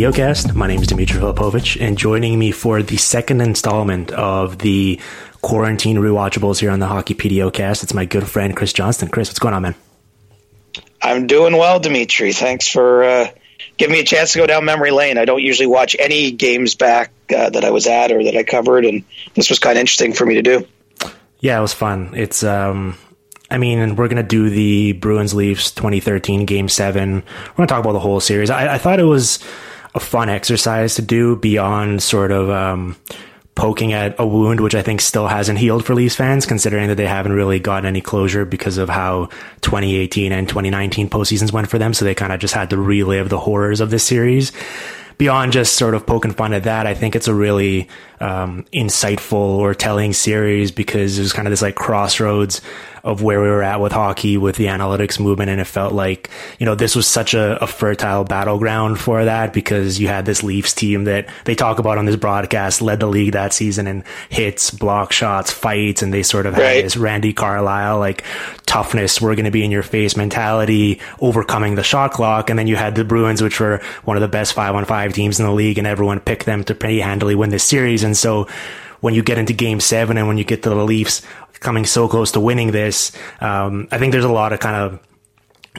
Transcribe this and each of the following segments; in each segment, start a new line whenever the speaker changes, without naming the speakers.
Hockey
My name is Dimitri Filipovic, and joining me for the second installment of the quarantine rewatchables here on the Hockey PDOcast, it's my good friend Chris Johnston. Chris, what's going on, man?
I'm doing well, Dimitri. Thanks for uh, giving me a chance to go down memory lane. I don't usually watch any games back uh, that I was at or that I covered, and this was kind of interesting for me to do.
Yeah, it was fun. It's, um, I mean, we're going to do the Bruins Leafs 2013 Game 7. We're going to talk about the whole series. I, I, thought it was a fun exercise to do beyond sort of um, poking at a wound, which I think still hasn't healed for Leafs fans, considering that they haven't really gotten any closure because of how 2018 and 2019 postseasons went for them. So they kind of just had to relive the horrors of this series beyond just sort of poking fun at that, I think it's a really um, insightful or telling series because it was kind of this like crossroads of where we were at with hockey with the analytics movement. And it felt like, you know, this was such a, a fertile battleground for that because you had this Leafs team that they talk about on this broadcast led the league that season in hits, block shots, fights. And they sort of had
Right.
this Randy Carlyle, like toughness, we're going to be in your face mentality, overcoming the shot clock. And then you had the Bruins, which were one of the best five on five teams in the league and everyone picked them to pretty handily win this series. And so when you get into game seven and when you get to the Leafs coming so close to winning this, um, I think there's a lot of kind of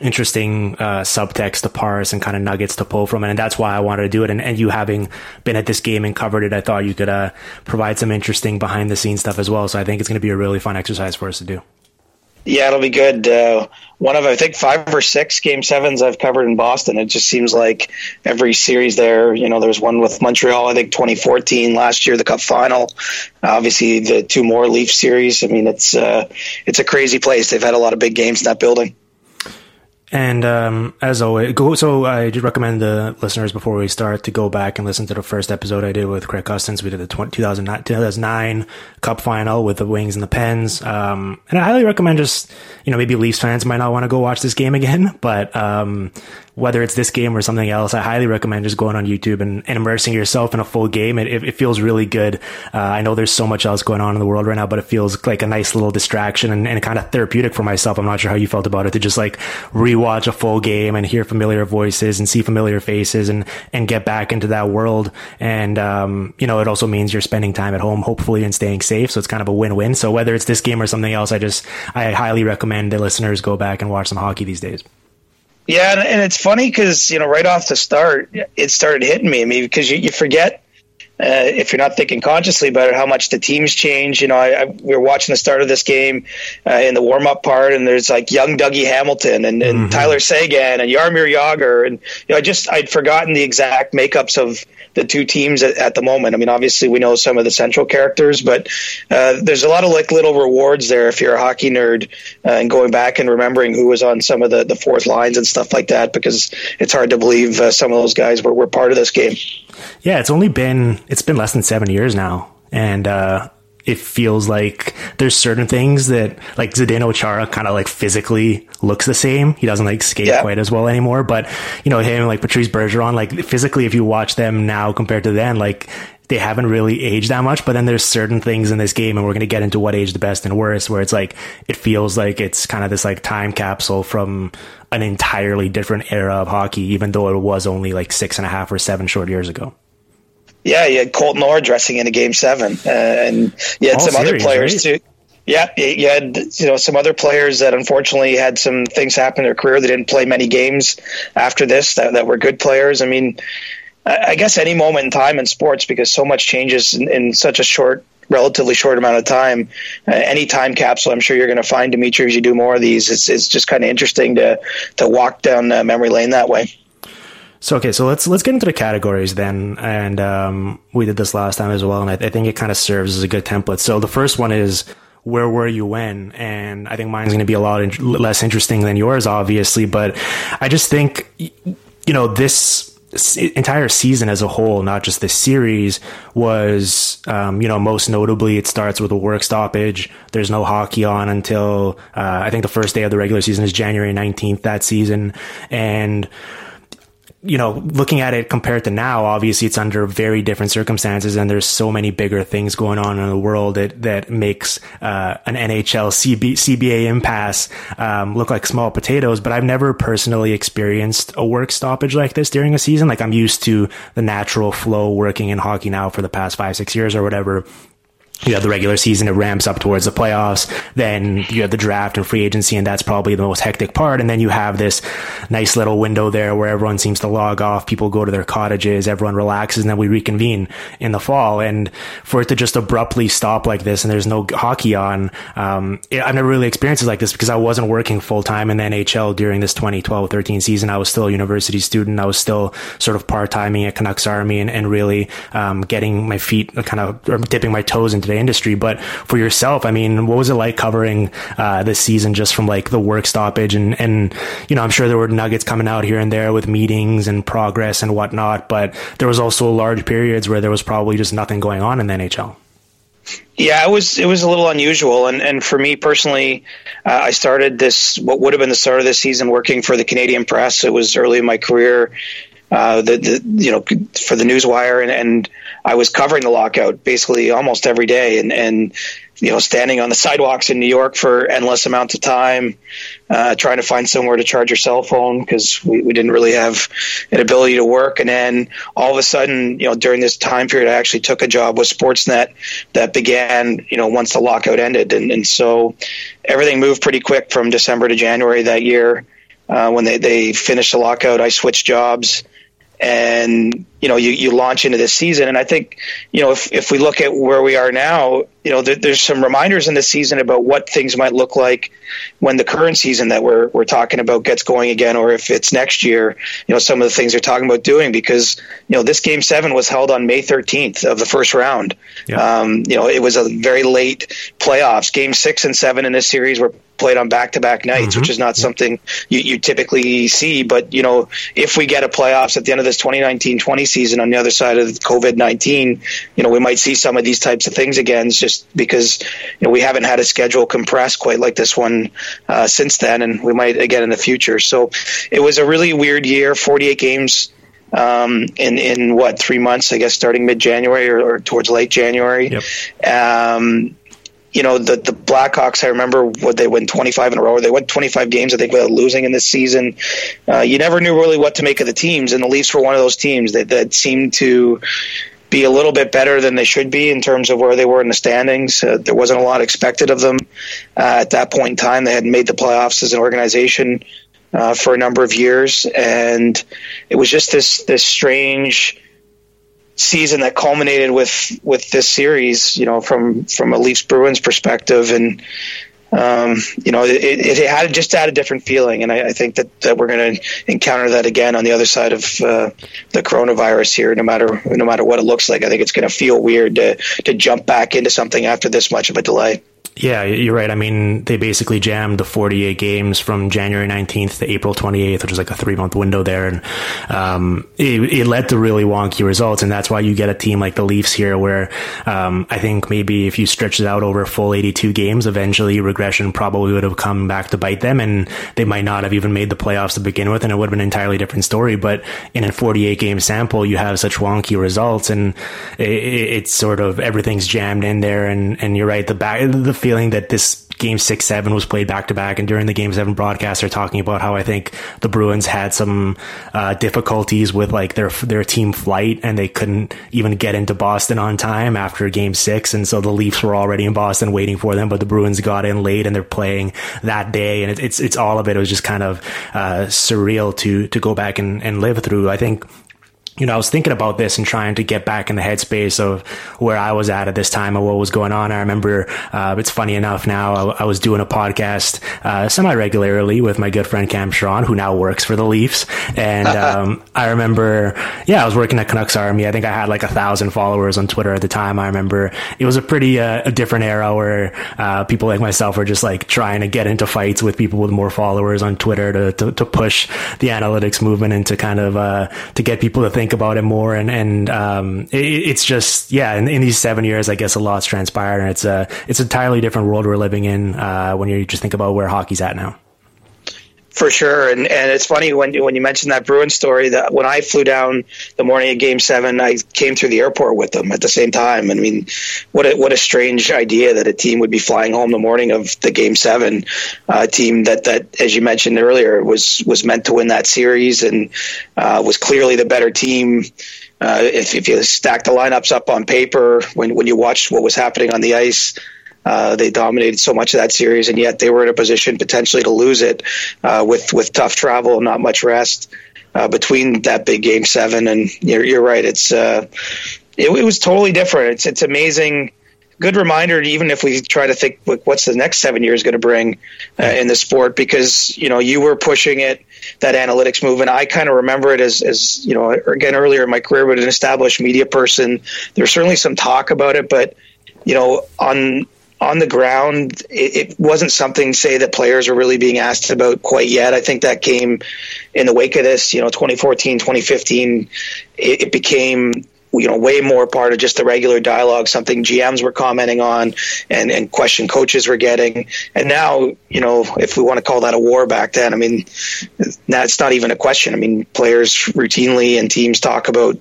interesting uh, subtext to parse and kind of nuggets to pull from it. And that's why I wanted to do it. And, and you having been at this game and covered it, I thought you could uh, provide some interesting behind the scenes stuff as well. So I think it's going to be a really fun exercise for us to do.
Yeah, it'll be good. Uh, one of I think five or six game sevens I've covered in Boston. It just seems like every series there. You know, there's one with Montreal. I think 2014 last year, the Cup final. Obviously, the two more Leaf series. I mean, it's uh, it's a crazy place. They've had a lot of big games in that building.
And um, as always, go. So I did recommend the listeners before we start to go back and listen to the first episode I did with Craig Custance. We did the 20, 2009, 2009 Cup final with the Wings and the Pens. Um, and I highly recommend just you know maybe Leafs fans might not want to go watch this game again, but um, whether it's this game or something else, I highly recommend just going on YouTube and, and immersing yourself in a full game. It, it, feels really good. Uh, I know there's so much else going on in the world right now, but it feels like a nice little distraction and, and kind of therapeutic for myself. I'm not sure how you felt about it to just like rewatch a full game and hear familiar voices and see familiar faces and, and get back into that world. And, um, you know, it also means you're spending time at home, hopefully, and staying safe. So it's kind of a win-win. So whether it's this game or something else, I just, I highly recommend the listeners go back and watch some hockey these days.
Yeah, and, and it's funny because you know right off the start, it started hitting me. I mean, because you, you forget uh, if you're not thinking consciously about it, how much the teams change. You know, I, I, we were watching the start of this game uh, in the warm up part, and there's like young Dougie Hamilton and, and
Mhm.
Tyler Seguin and Jaromir Jagr, and you know, I just I'd forgotten the exact makeups of the two teams at, at the moment. I mean, obviously we know some of the central characters, but uh, there's a lot of like little rewards there if you're a hockey nerd uh, and going back and remembering who was on some of the, the fourth lines and stuff like that because it's hard to believe uh, some of those guys were, were part of this game.
Yeah, it's only been it's been less than seven years now, and uh, it feels like there's certain things that like Zdeno Chara kind of like physically looks the same. He doesn't like skate yeah. quite as well anymore, but you know him like Patrice Bergeron, like physically, if you watch them now compared to then, like they haven't really aged that much. But then there's certain things in this game, and we're going to get into what age the best and worst, where it's like it feels like it's kind of this like time capsule from an entirely different era of hockey, even though it was only like six and a half or seven short years ago.
Yeah, you had Colton Orr dressing in a game seven, uh, and you had All some series, other players right? too. Yeah, you had you know some other players that unfortunately had some things happen in their career. They didn't play many games after this that, that were good players. I mean, I guess any moment in time in sports because so much changes in, in such a short relatively short amount of time. Uh, any time capsule, I'm sure you're going to find Dimitri as you do more of these. It's, it's just kind of interesting to to walk down uh, memory lane that way.
So okay, so let's let's get into the categories then, and um, we did this last time as well, and I, I think it kind of serves as a good template. So the first one is where were you when? And I think mine's going to be a lot in- less interesting than yours, obviously, but I just think you know this entire season as a whole, not just this series, was, um, you know, most notably, it starts with a work stoppage. There's no hockey on until, uh, I think the first day of the regular season is January 19th that season. And, you know, looking at it compared to now, obviously it's under very different circumstances, and there's so many bigger things going on in the world that that makes uh, an NHL CB, CBA impasse um, look like small potatoes. But I've never personally experienced a work stoppage like this during a season. Like I'm used to the natural flow working in hockey now for the past five six years or whatever you have the regular season, it ramps up towards the playoffs. Then you have the draft and free agency, and that's probably the most hectic part. And then you have this nice little window there where everyone seems to log off. People go to their cottages, everyone relaxes, and then we reconvene in the fall. And for it to just abruptly stop like this and there's no hockey on, um, I've never really experienced it like this because I wasn't working full time in the NHL during this 2012 13 season. I was still a university student. I was still sort of part timing at Canucks Army and, and really um, getting my feet kind of dipping my toes into the industry. But for yourself, I mean, what was it like covering uh, this season just from like the work stoppage and and you know, I'm sure there were nuggets coming out here and there with meetings and progress and whatnot, but there was also large periods where there was probably just nothing going on in the NHL.
Yeah, it was it was a little unusual, and and for me personally, uh, I started this what would have been the start of this season working for the Canadian Press. It was early in my career, uh, the, the you know for the Newswire, and, and I was covering the lockout basically almost every day, and and you know standing on the sidewalks in New York for endless amounts of time, uh, trying to find somewhere to charge your cell phone because we, we didn't really have an ability to work, and then all of a sudden, you know, during this time period, I actually took a job with Sportsnet that began, you know, once the lockout ended, and and so everything moved pretty quick from December to January that year. Uh, when they, they finished the lockout, I switched jobs and you know you, you launch into this season. And i think you know if, if we look at where we are now you know there, there's some reminders in this season about what things might look like when the current season that we're, we're talking about gets going again or if it's next year you know some of the things they're talking about doing because you know this game seven was held on may 13th of the first round yeah. um, you know it was a very late playoffs game six and seven in this series were played on back-to-back nights, mm-hmm. which is not something you, you, typically see. But you know, if we get a playoffs at the end of this 2019-20 season on the other side of COVID-19, you know, we might see some of these types of things again, just because you know we haven't had a schedule compressed quite like this one uh, since then, and we might again in the future. So it was a really weird year. 48 games um, in in what three months? I guess starting mid January or, or, towards late January. Yep. Um, you know the the Blackhawks. I remember what they win 25 in a row. Or They went 25 games, I think, without losing in this season. Uh, you never knew really what to make of the teams, and the Leafs were one of those teams that that seemed to be a little bit better than they should be in terms of where they were in the standings. Uh, there wasn't a lot expected of them uh, at that point in time. They hadn't made the playoffs as an organization uh, for a number of years, and it was just this this strange season that culminated with with this series. You know, from from a Leafs Bruins perspective, and um, you know, it, it, had just had a different feeling, and I, I think that, that we're going to encounter that again on the other side of uh, the coronavirus here. No matter no matter what it looks like, I think it's going to feel weird to to jump back into something after this much of a delay.
Yeah, you're right. I mean, they basically jammed the 48 games from January 19th to April 28th, which is like a three month window there. And um, it, it, led to really wonky results. And that's why you get a team like the Leafs here, where um, I think maybe if you stretch it out over a full 82 games, eventually regression probably would have come back to bite them. And they might not have even made the playoffs to begin with. And it would have been an entirely different story. But in a 48 game sample, you have such wonky results. And it, it's sort of everything's jammed in there. And, and you're right. The back, the feeling that this game six, seven was played back to back. And during the game seven broadcast, they're talking about how I think the Bruins had some uh, difficulties with like their, their team flight and they couldn't even get into Boston on time after game six. And so the Leafs were already in Boston waiting for them, but the Bruins got in late and they're playing that day. And it, it's, it's all of it. It was just kind of, uh, surreal to, to go back and, and live through. I think you know, I was thinking about this and trying to get back in the headspace of where I was at at this time and what was going on. I remember, uh, it's funny enough now, I, I was doing a podcast, uh, semi regularly with my good friend Cam Charron, who now works for the Leafs. And, um, I remember, yeah, I was working at Canucks Army. I think I had like a thousand followers on Twitter at the time. I remember it was a pretty, uh, a different era where, uh, people like myself were just like trying to get into fights with people with more followers on Twitter to, to, to push the analytics movement and to kind of, uh, to get people to think think about it more. And, and, um, it, it's just, yeah, in, in, these seven years, I guess a lot's transpired and it's a, it's an entirely different world we're living in, uh, when you just think about where hockey's at now.
For sure, and and it's funny when when you mentioned that Bruin story that when I flew down the morning of Game Seven, I came through the airport with them at the same time. I mean, what a what a strange idea that a team would be flying home the morning of the Game Seven uh, team that that as you mentioned earlier was was meant to win that series and uh, was clearly the better team. Uh, if if you stack the lineups up on paper, when when you watched what was happening on the ice. Uh, they dominated so much of that series, and yet they were in a position potentially to lose it uh, with with tough travel and not much rest uh, between that big game seven. And you're, you're right; it's uh, it, it, was totally different. It's it's amazing. Good reminder, even if we try to think what's the next seven years going to bring uh, in the sport, because you know you were pushing it that analytics movement. I kind of remember it as, as you know, again earlier in my career, but an established media person. There's certainly some talk about it, but you know, on on the ground, it, it, wasn't something, say, that players are really being asked about quite yet. I think that came in the wake of this, you know, 2014, 2015. It, it became you know way more part of just the regular dialogue something gms were commenting on and and question coaches were getting. And now you know if we want to call that a war back then i mean that's not even a question. I mean players routinely and teams talk about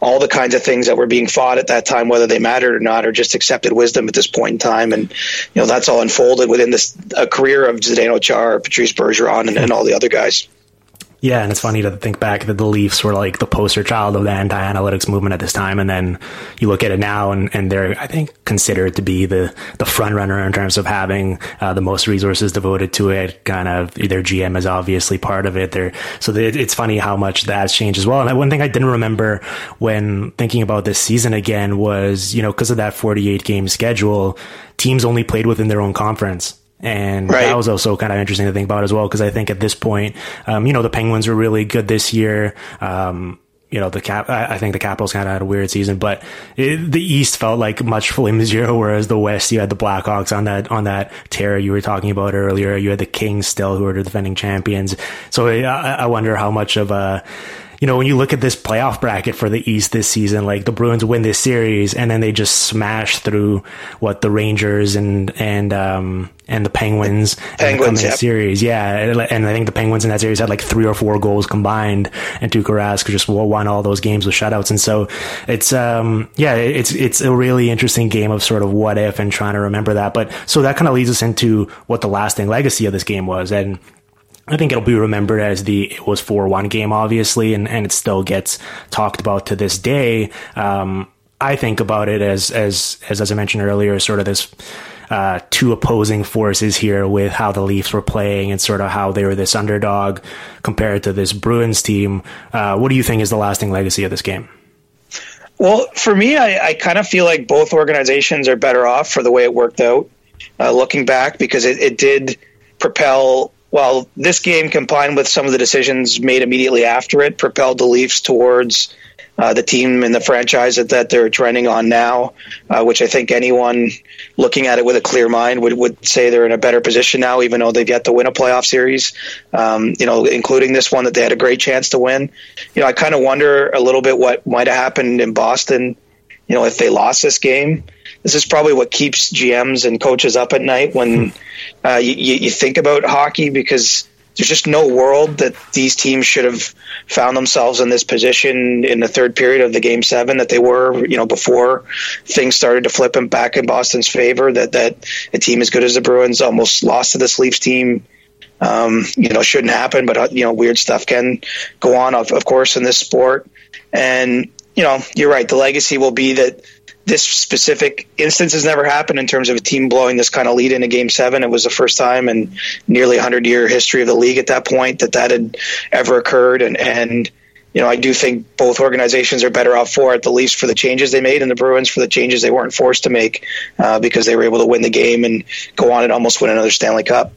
all the kinds of things that were being fought at that time whether they mattered or not or just accepted wisdom at this point in time. And you know that's all unfolded within this a career of Zdeno Chara, Patrice Bergeron and, and all the other guys
yeah, and it's funny to think back that the Leafs were like the poster child of the anti-analytics movement at this time, and then you look at it now, and, and they're I think considered to be the the front runner in terms of having uh, the most resources devoted to it. Kind of their GM is obviously part of it. There, so it's funny how much that's changed as well. And one thing I didn't remember when thinking about this season again was you know because of that 48 game schedule, teams only played within their own conference. And right. that was also kind of interesting to think about as well, because I think at this point, um, you know, the Penguins were really good this year. Um, you know, the cap, I, think the Capitals kind of had a weird season, but it, the East felt like much flimsier, whereas the West, you had the Blackhawks on that, on that tear you were talking about earlier. You had the Kings still, who are the defending champions. So I, I wonder how much of a, you know, when you look at this playoff bracket for the East this season, like the Bruins win this series and then they just smash through what the Rangers and, and, um, and the Penguins,
Penguins
in yep. series. Yeah. And I think the Penguins in that series had like three or four goals combined and Tuukka Rask just won all those games with shutouts. And so it's, um, yeah, it's, it's a really interesting game of sort of what if and trying to remember that. But so that kind of leads us into what the lasting legacy of this game was. And, I think it'll be remembered as the it was four one game, obviously, and, and it still gets talked about to this day. Um, I think about it as as as as I mentioned earlier, sort of this uh, two opposing forces here with how the Leafs were playing and sort of how they were this underdog compared to this Bruins team. Uh, what do you think is the lasting legacy of this game?
Well, for me, I, I kind of feel like both organizations are better off for the way it worked out. Uh, looking back, because it, it did propel well, this game combined with some of the decisions made immediately after it propelled the Leafs towards uh, the team and the franchise that, that they're trending on now, uh, which I think anyone looking at it with a clear mind would, would say they're in a better position now, even though they've yet to win a playoff series, um, you know, including this one that they had a great chance to win. You know, I kind of wonder a little bit what might have happened in Boston, you know, if they lost this game this is probably what keeps GMs and coaches up at night when uh, you, you, think about hockey because there's just no world that these teams should have found themselves in this position in the third period of the game seven that they were, you know, before things started to flip and back in Boston's favor. That that a team as good as the Bruins almost lost to this Leafs team. Um, you know, shouldn't happen, but uh, you know, weird stuff can go on, of, of course, in this sport. And you know, you're right. The legacy will be that this specific instance has never happened in terms of a team blowing this kind of lead in a game seven. It was the first time in nearly a 100 year history of the league at that point that that had ever occurred. And, and, you know, I do think both organizations are better off for it, the Leafs for the changes they made and the Bruins for the changes they weren't forced to make uh, because they were able to win the game and go on and almost win another Stanley Cup.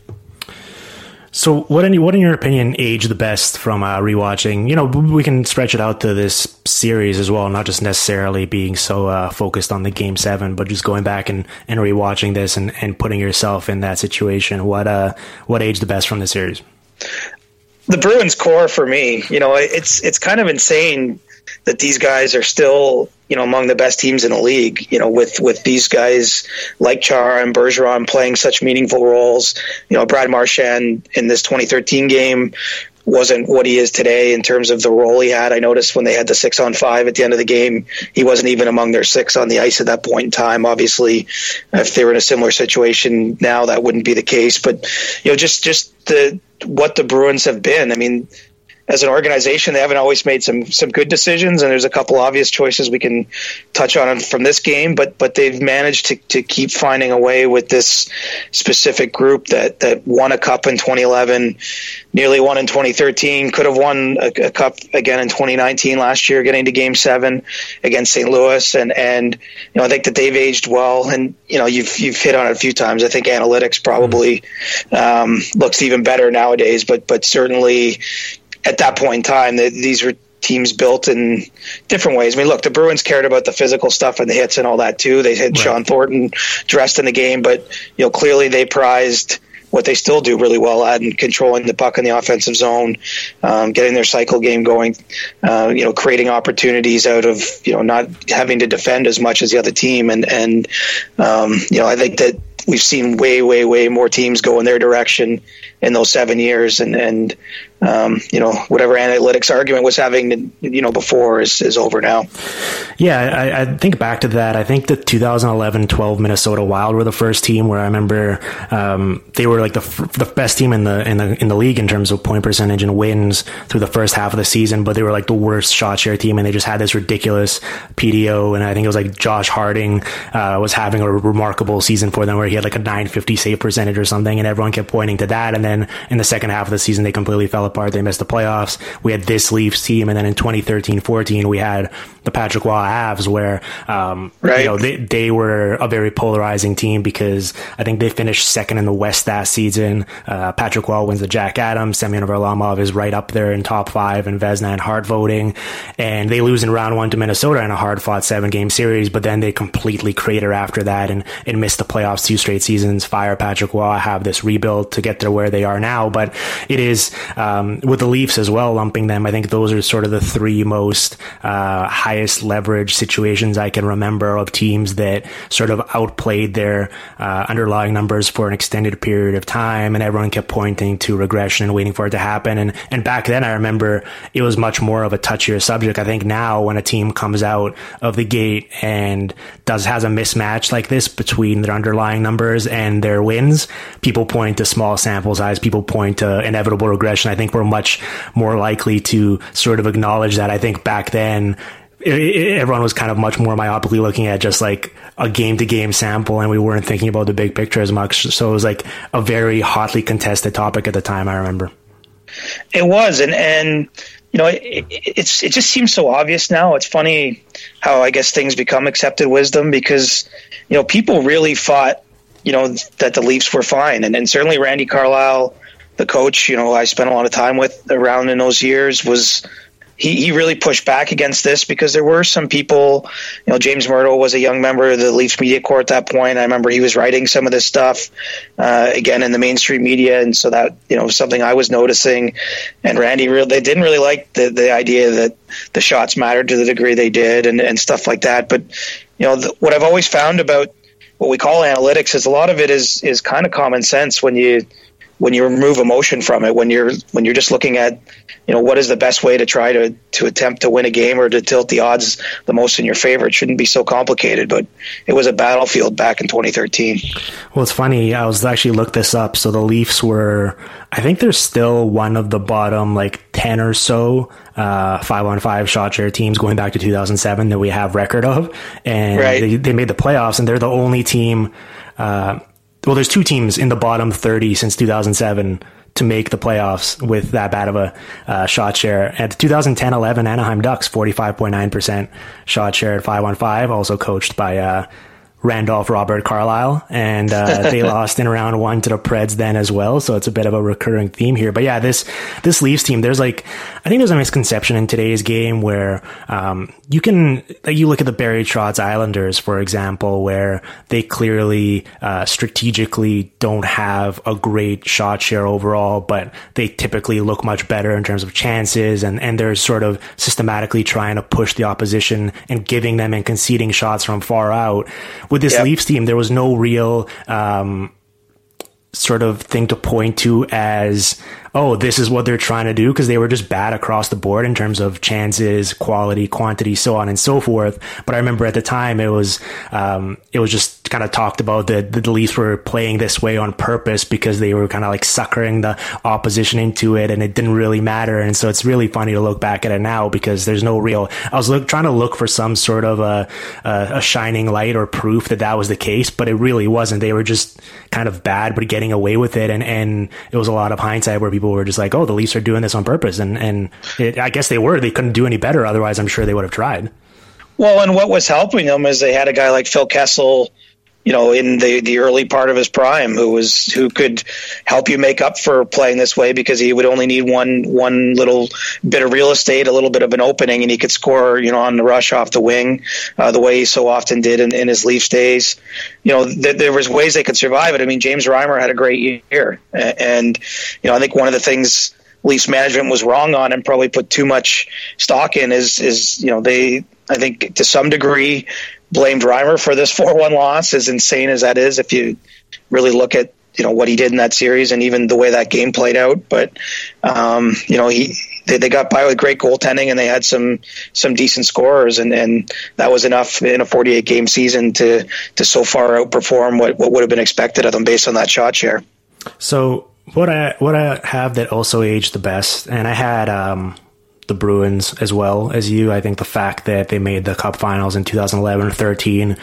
So, what in what in your opinion aged the best from uh, rewatching? You know, we can stretch it out to this series as well, not just necessarily being so uh, focused on the game seven, but just going back and, and rewatching this and, and putting yourself in that situation. What uh what aged the best from the series?
The Bruins core for me, you know, it's it's kind of insane that these guys are still, you know, among the best teams in the league. You know, with with these guys like Chara and Bergeron playing such meaningful roles. You know, Brad Marchand in this 2013 game wasn't what he is today in terms of the role he had. I noticed when they had the six on five at the end of the game, he wasn't even among their six on the ice at that point in time. Obviously, if they were in a similar situation now, that wouldn't be the case. But you know, just just the what the Bruins have been. I mean, as an organization, they haven't always made some some good decisions, and there's a couple obvious choices we can touch on from this game. But but they've managed to, to keep finding a way with this specific group that that won a cup in 2011, nearly won in 2013, could have won a, a cup again in 2019 last year, getting to Game Seven against St. Louis, and and you know I think that they've aged well, and you know you've you've hit on it a few times. I think analytics probably um, looks even better nowadays, but but certainly at that point in time, these were teams built in different ways. I mean, look, the Bruins cared about the physical stuff and the hits and all that too. They had right. Shawn Thornton dressed in the game, but you know, clearly they prized what they still do really well at and controlling the puck in the offensive zone, um, getting their cycle game going, uh, you know, creating opportunities out of you know not having to defend as much as the other team, and and um, you know I think that we've seen way way way more teams go in their direction in those seven years, and and um, you know, whatever analytics argument was having, you know, before is, is over now.
Yeah, I, I think back to that. I think the 2011-12 Minnesota Wild were the first team where I remember um, they were like the, the best team in the in the in the league in terms of point percentage and wins through the first half of the season, but they were like the worst shot share team, and they just had this ridiculous PDO. And I think it was like Josh Harding uh, was having a remarkable season for them, where he had like a 950 save percentage or something, and everyone kept pointing to that. And then in the second half of the season, they completely fell apart. They missed the playoffs. We had this Leafs team, and then in 2013-14, we had the Patrick Roy Avs, where um, right. you know they they were a very polarizing team because I think they finished second in the West that season. Uh, Patrick Roy wins the Jack Adams. Semyon Varlamov is right up there in top five in Vezina and Hart voting, and they lose in round one to Minnesota in a hard fought seven game series. But then they completely crater after that and and miss the playoffs two straight seasons. Fire Patrick Roy, have this rebuild to get to where they are now. But it is um, with the Leafs as well, lumping them. I think those are sort of the three most uh, highest leverage situations I can remember of teams that sort of outplayed their uh, underlying numbers for an extended period of time, and everyone kept pointing to regression and waiting for it to happen. And and back then, I remember it was much more of a touchier subject. I think now, when a team comes out of the gate and does has a mismatch like this between their underlying numbers and their wins, people point to small sample size. People point to inevitable regression. I think we're much more likely to sort of acknowledge that. I think back then, everyone was kind of much more myopically looking at just like a game to game sample and we weren't thinking about the big picture as much. So it was like a very hotly contested topic at the time, I remember.
It was. And, and, you know, it, it's, it just seems so obvious now. It's funny how I guess things become accepted wisdom because, you know, people really fought, you know, that the Leafs were fine. And, certainly Randy Carlyle, the coach, you know, I spent a lot of time with around in those years was, he, he really pushed back against this because there were some people, you know, James Mirtle was a young member of the Leafs media corps at that point. I remember he was writing some of this stuff, uh, again, in the mainstream media. And so that, you know, something I was noticing. And Randy, really, they didn't really like the, the idea that the shots mattered to the degree they did and, and stuff like that. But, you know, the, what I've always found about what we call analytics is a lot of it is, is kind of common sense when you, when you remove emotion from it, when you're when you're just looking at, you know, what is the best way to try to to attempt to win a game or to tilt the odds the most in your favor. It shouldn't be so complicated, but it was a battlefield back in 2013.
Well, it's funny. I was actually looked this up. So the Leafs were, I think they're still one of the bottom like 10 or so uh, five on five shot share teams going back to 2007 that we have record of, and right. they, they made the playoffs, and they're the only team. Uh, well, there's two teams in the bottom 30 since 2007 to make the playoffs with that bad of a uh, shot share. At 2010-11 Anaheim Ducks, 45.9% shot share at 5 on 5, also coached by uh, Randolph Robert Carlyle. and uh, they lost in round one to the Preds then as well. So it's a bit of a recurring theme here. But yeah, this this Leafs team, there's like I think there's a misconception in today's game where um, you can you look at the Barry Trotz Islanders, for example, where they clearly uh, strategically don't have a great shot share overall, but they typically look much better in terms of chances, and and they're sort of systematically trying to push the opposition and giving them and conceding shots from far out with this yep. Leafs team, there was no real um, sort of thing to point to as oh, this is what they're trying to do because they were just bad across the board in terms of chances, quality, quantity, so on and so forth. But I remember at the time it was um, it was just kind of talked about that the Leafs were playing this way on purpose because they were kind of like suckering the opposition into it, and it didn't really matter. And so it's really funny to look back at it now because there's no real. I was look, trying to look for some sort of a, a, a shining light or proof that that was the case, but it really wasn't. They were just kind of bad, but getting away with it, and and it was a lot of hindsight where people people were just like, "Oh, the Leafs are doing this on purpose," and and it, I guess they were. They couldn't do any better. Otherwise, I'm sure they would have tried.
Well, and what was helping them is they had a guy like Phil Kessel you know, in the, the early part of his prime, who was who could help you make up for playing this way because he would only need one one little bit of real estate, a little bit of an opening, and he could score, you know, on the rush off the wing, uh, the way he so often did in, in his Leafs days. You know, th- there was ways they could survive it. I mean, James Reimer had a great year, and you know, I think one of the things. Leafs management was wrong on and probably put too much stock in is is you know they I think to some degree blamed Reimer for this 4-1 loss, as insane as that is. If you really look at you know what he did in that series and even the way that game played out, but um, you know he they, they got by with great goaltending and they had some some decent scorers and, and that was enough in a 48 game season to to so far outperform what, what would have been expected of them based on that shot share.
So what I what I have that also aged the best, and I had um, the Bruins as well as you. I think the fact that they made the Cup Finals in 2011 or 13,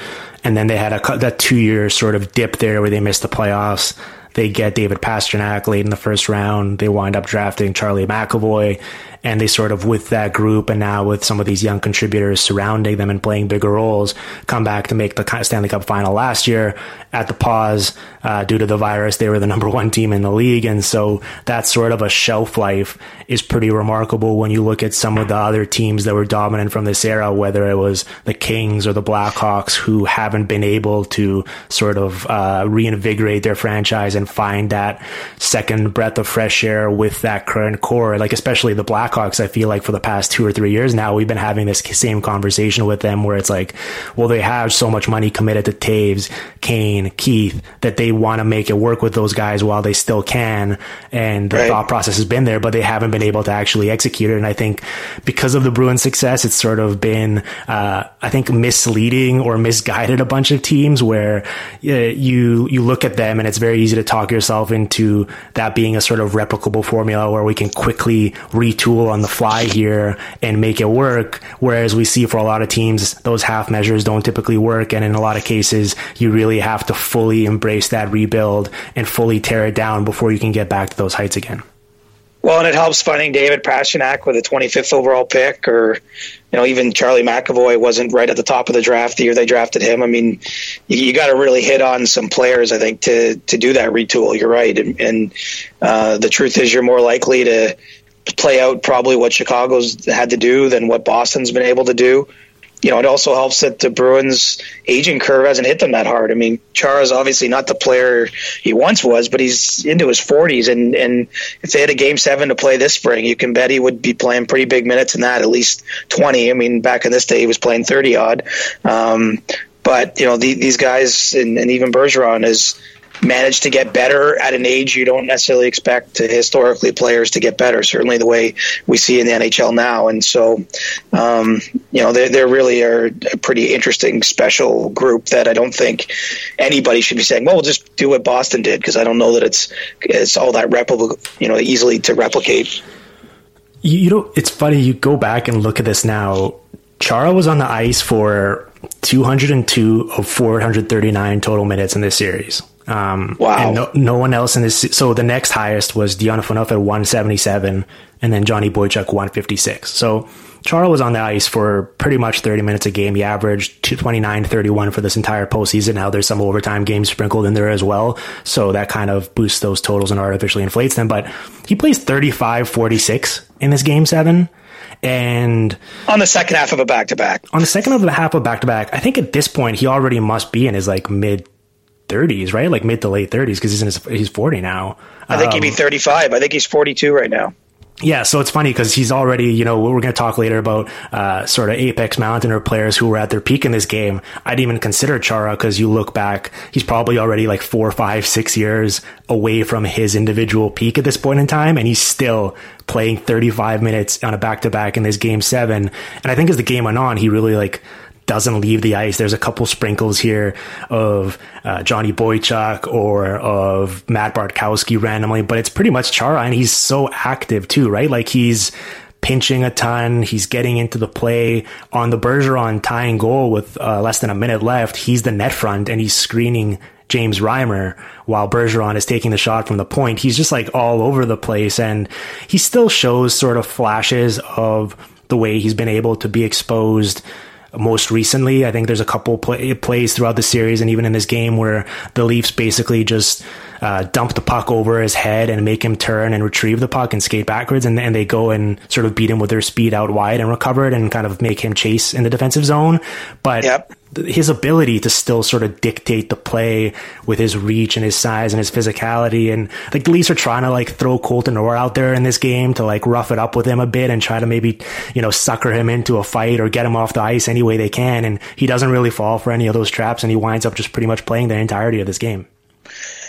and then they had a that two year sort of dip there where they missed the playoffs. They get David Pastrnak late in the first round. They wind up drafting Charlie McAvoy, and they sort of with that group and now with some of these young contributors surrounding them and playing bigger roles come back to make the Stanley Cup final last year at the pause uh, due to the virus. They were the number one team in the league. And so that sort of a shelf life is pretty remarkable when you look at some of the other teams that were dominant from this era whether it was the Kings or the Blackhawks who haven't been able to sort of uh, reinvigorate their franchise and find that second breath of fresh air with that current core. Like especially the Black Blackhawks, I feel like for the past two or three years now, we've been having this same conversation with them where it's like, well, they have so much money committed to Toews, Kane, Keith that they want to make it work with those guys while they still can. And the right. thought process has been there, but they haven't been able to actually execute it. And I think because of the Bruins success, it's sort of been, uh, I think misleading or misguided a bunch of teams where uh, you, you look at them and it's very easy to talk yourself into that being a sort of replicable formula where we can quickly retool tool on the fly here and make it work. Whereas we see for a lot of teams, those half measures don't typically work. And in a lot of cases, you really have to fully embrace that rebuild and fully tear it down before you can get back to those heights again.
Well, and it helps finding David Pastrnak with a 25th overall pick, or you know, even Charlie McAvoy wasn't right at the top of the draft the year they drafted him. I mean, you, you got to really hit on some players, I think, to to do that retool. You're right, and, and uh, the truth is, you're more likely to play out probably what Chicago's had to do than what Boston's been able to do you know, it also helps that the Bruins aging curve hasn't hit them that hard. I mean, Chara's obviously not the player he once was, but he's into his 40s. And, and if they had a game seven to play this spring, you can bet he would be playing pretty big minutes in that, at least 20. I mean, back in this day, he was playing 30 odd. Um, but, you know, the, these guys, and, and even Bergeron is, managed to get better at an age you don't necessarily expect to historically players to get better. Certainly the way we see in the NHL now, and so um, you know they really are a pretty interesting special group that I don't think anybody should be saying, well, we'll just do what Boston did because I don't know that it's it's all that you know, easily to replicate.
You, you know, it's funny. You go back and look at this now. Chara was on the ice for 202 of 439 total minutes in this series. Um,
wow.
And no, no, one else in this. So the next highest was Dion Phaneuf at 177, and then Johnny Boychuk 156. So Charles was on the ice for pretty much 30 minutes a game. He averaged 29 31 for this entire postseason. Now there's some overtime games sprinkled in there as well. So that kind of boosts those totals and artificially inflates them. But he plays 35 46 in this game seven. And
on the second half of a back to back,
on the second of a half of back to back, I think at this point he already must be in his like mid 30s, right? Like mid to late 30s because he's in his, he's 40 now.
I think um, he'd be um, 35. I think he's 42 right now.
Yeah, so it's funny because he's already, you know, we're going to talk later about uh, sort of apex mountain or players who were at their peak in this game. I didn't even consider Chara because you look back, he's probably already like four, five, six years away from his individual peak at this point in time, and he's still playing 35 minutes on a back to back in this game seven. And I think as the game went on, he really like doesn't leave the ice. There's a couple sprinkles here of uh, Johnny Boychuk or of Matt Bartkowski randomly, but it's pretty much Chara, and he's so active too, right? Like he's pinching a ton. He's getting into the play on the Bergeron tying goal with uh, less than a minute left. He's the net front and he's screening James Reimer while Bergeron is taking the shot from the point. He's just like all over the place and he still shows sort of flashes of the way he's been able to be exposed most recently. I think there's a couple play, plays throughout the series and even in this game where the Leafs basically just uh, dump the puck over his head and make him turn and retrieve the puck and skate backwards, and, and they go and sort of beat him with their speed out wide and recover it and kind of make him chase in the defensive zone. But yep his ability to still sort of dictate the play with his reach and his size and his physicality. And like the Leafs are trying to like throw Colton Orr out there in this game to like rough it up with him a bit and try to maybe, you know, sucker him into a fight or get him off the ice any way they can. And he doesn't really fall for any of those traps and he winds up just pretty much playing the entirety of this game.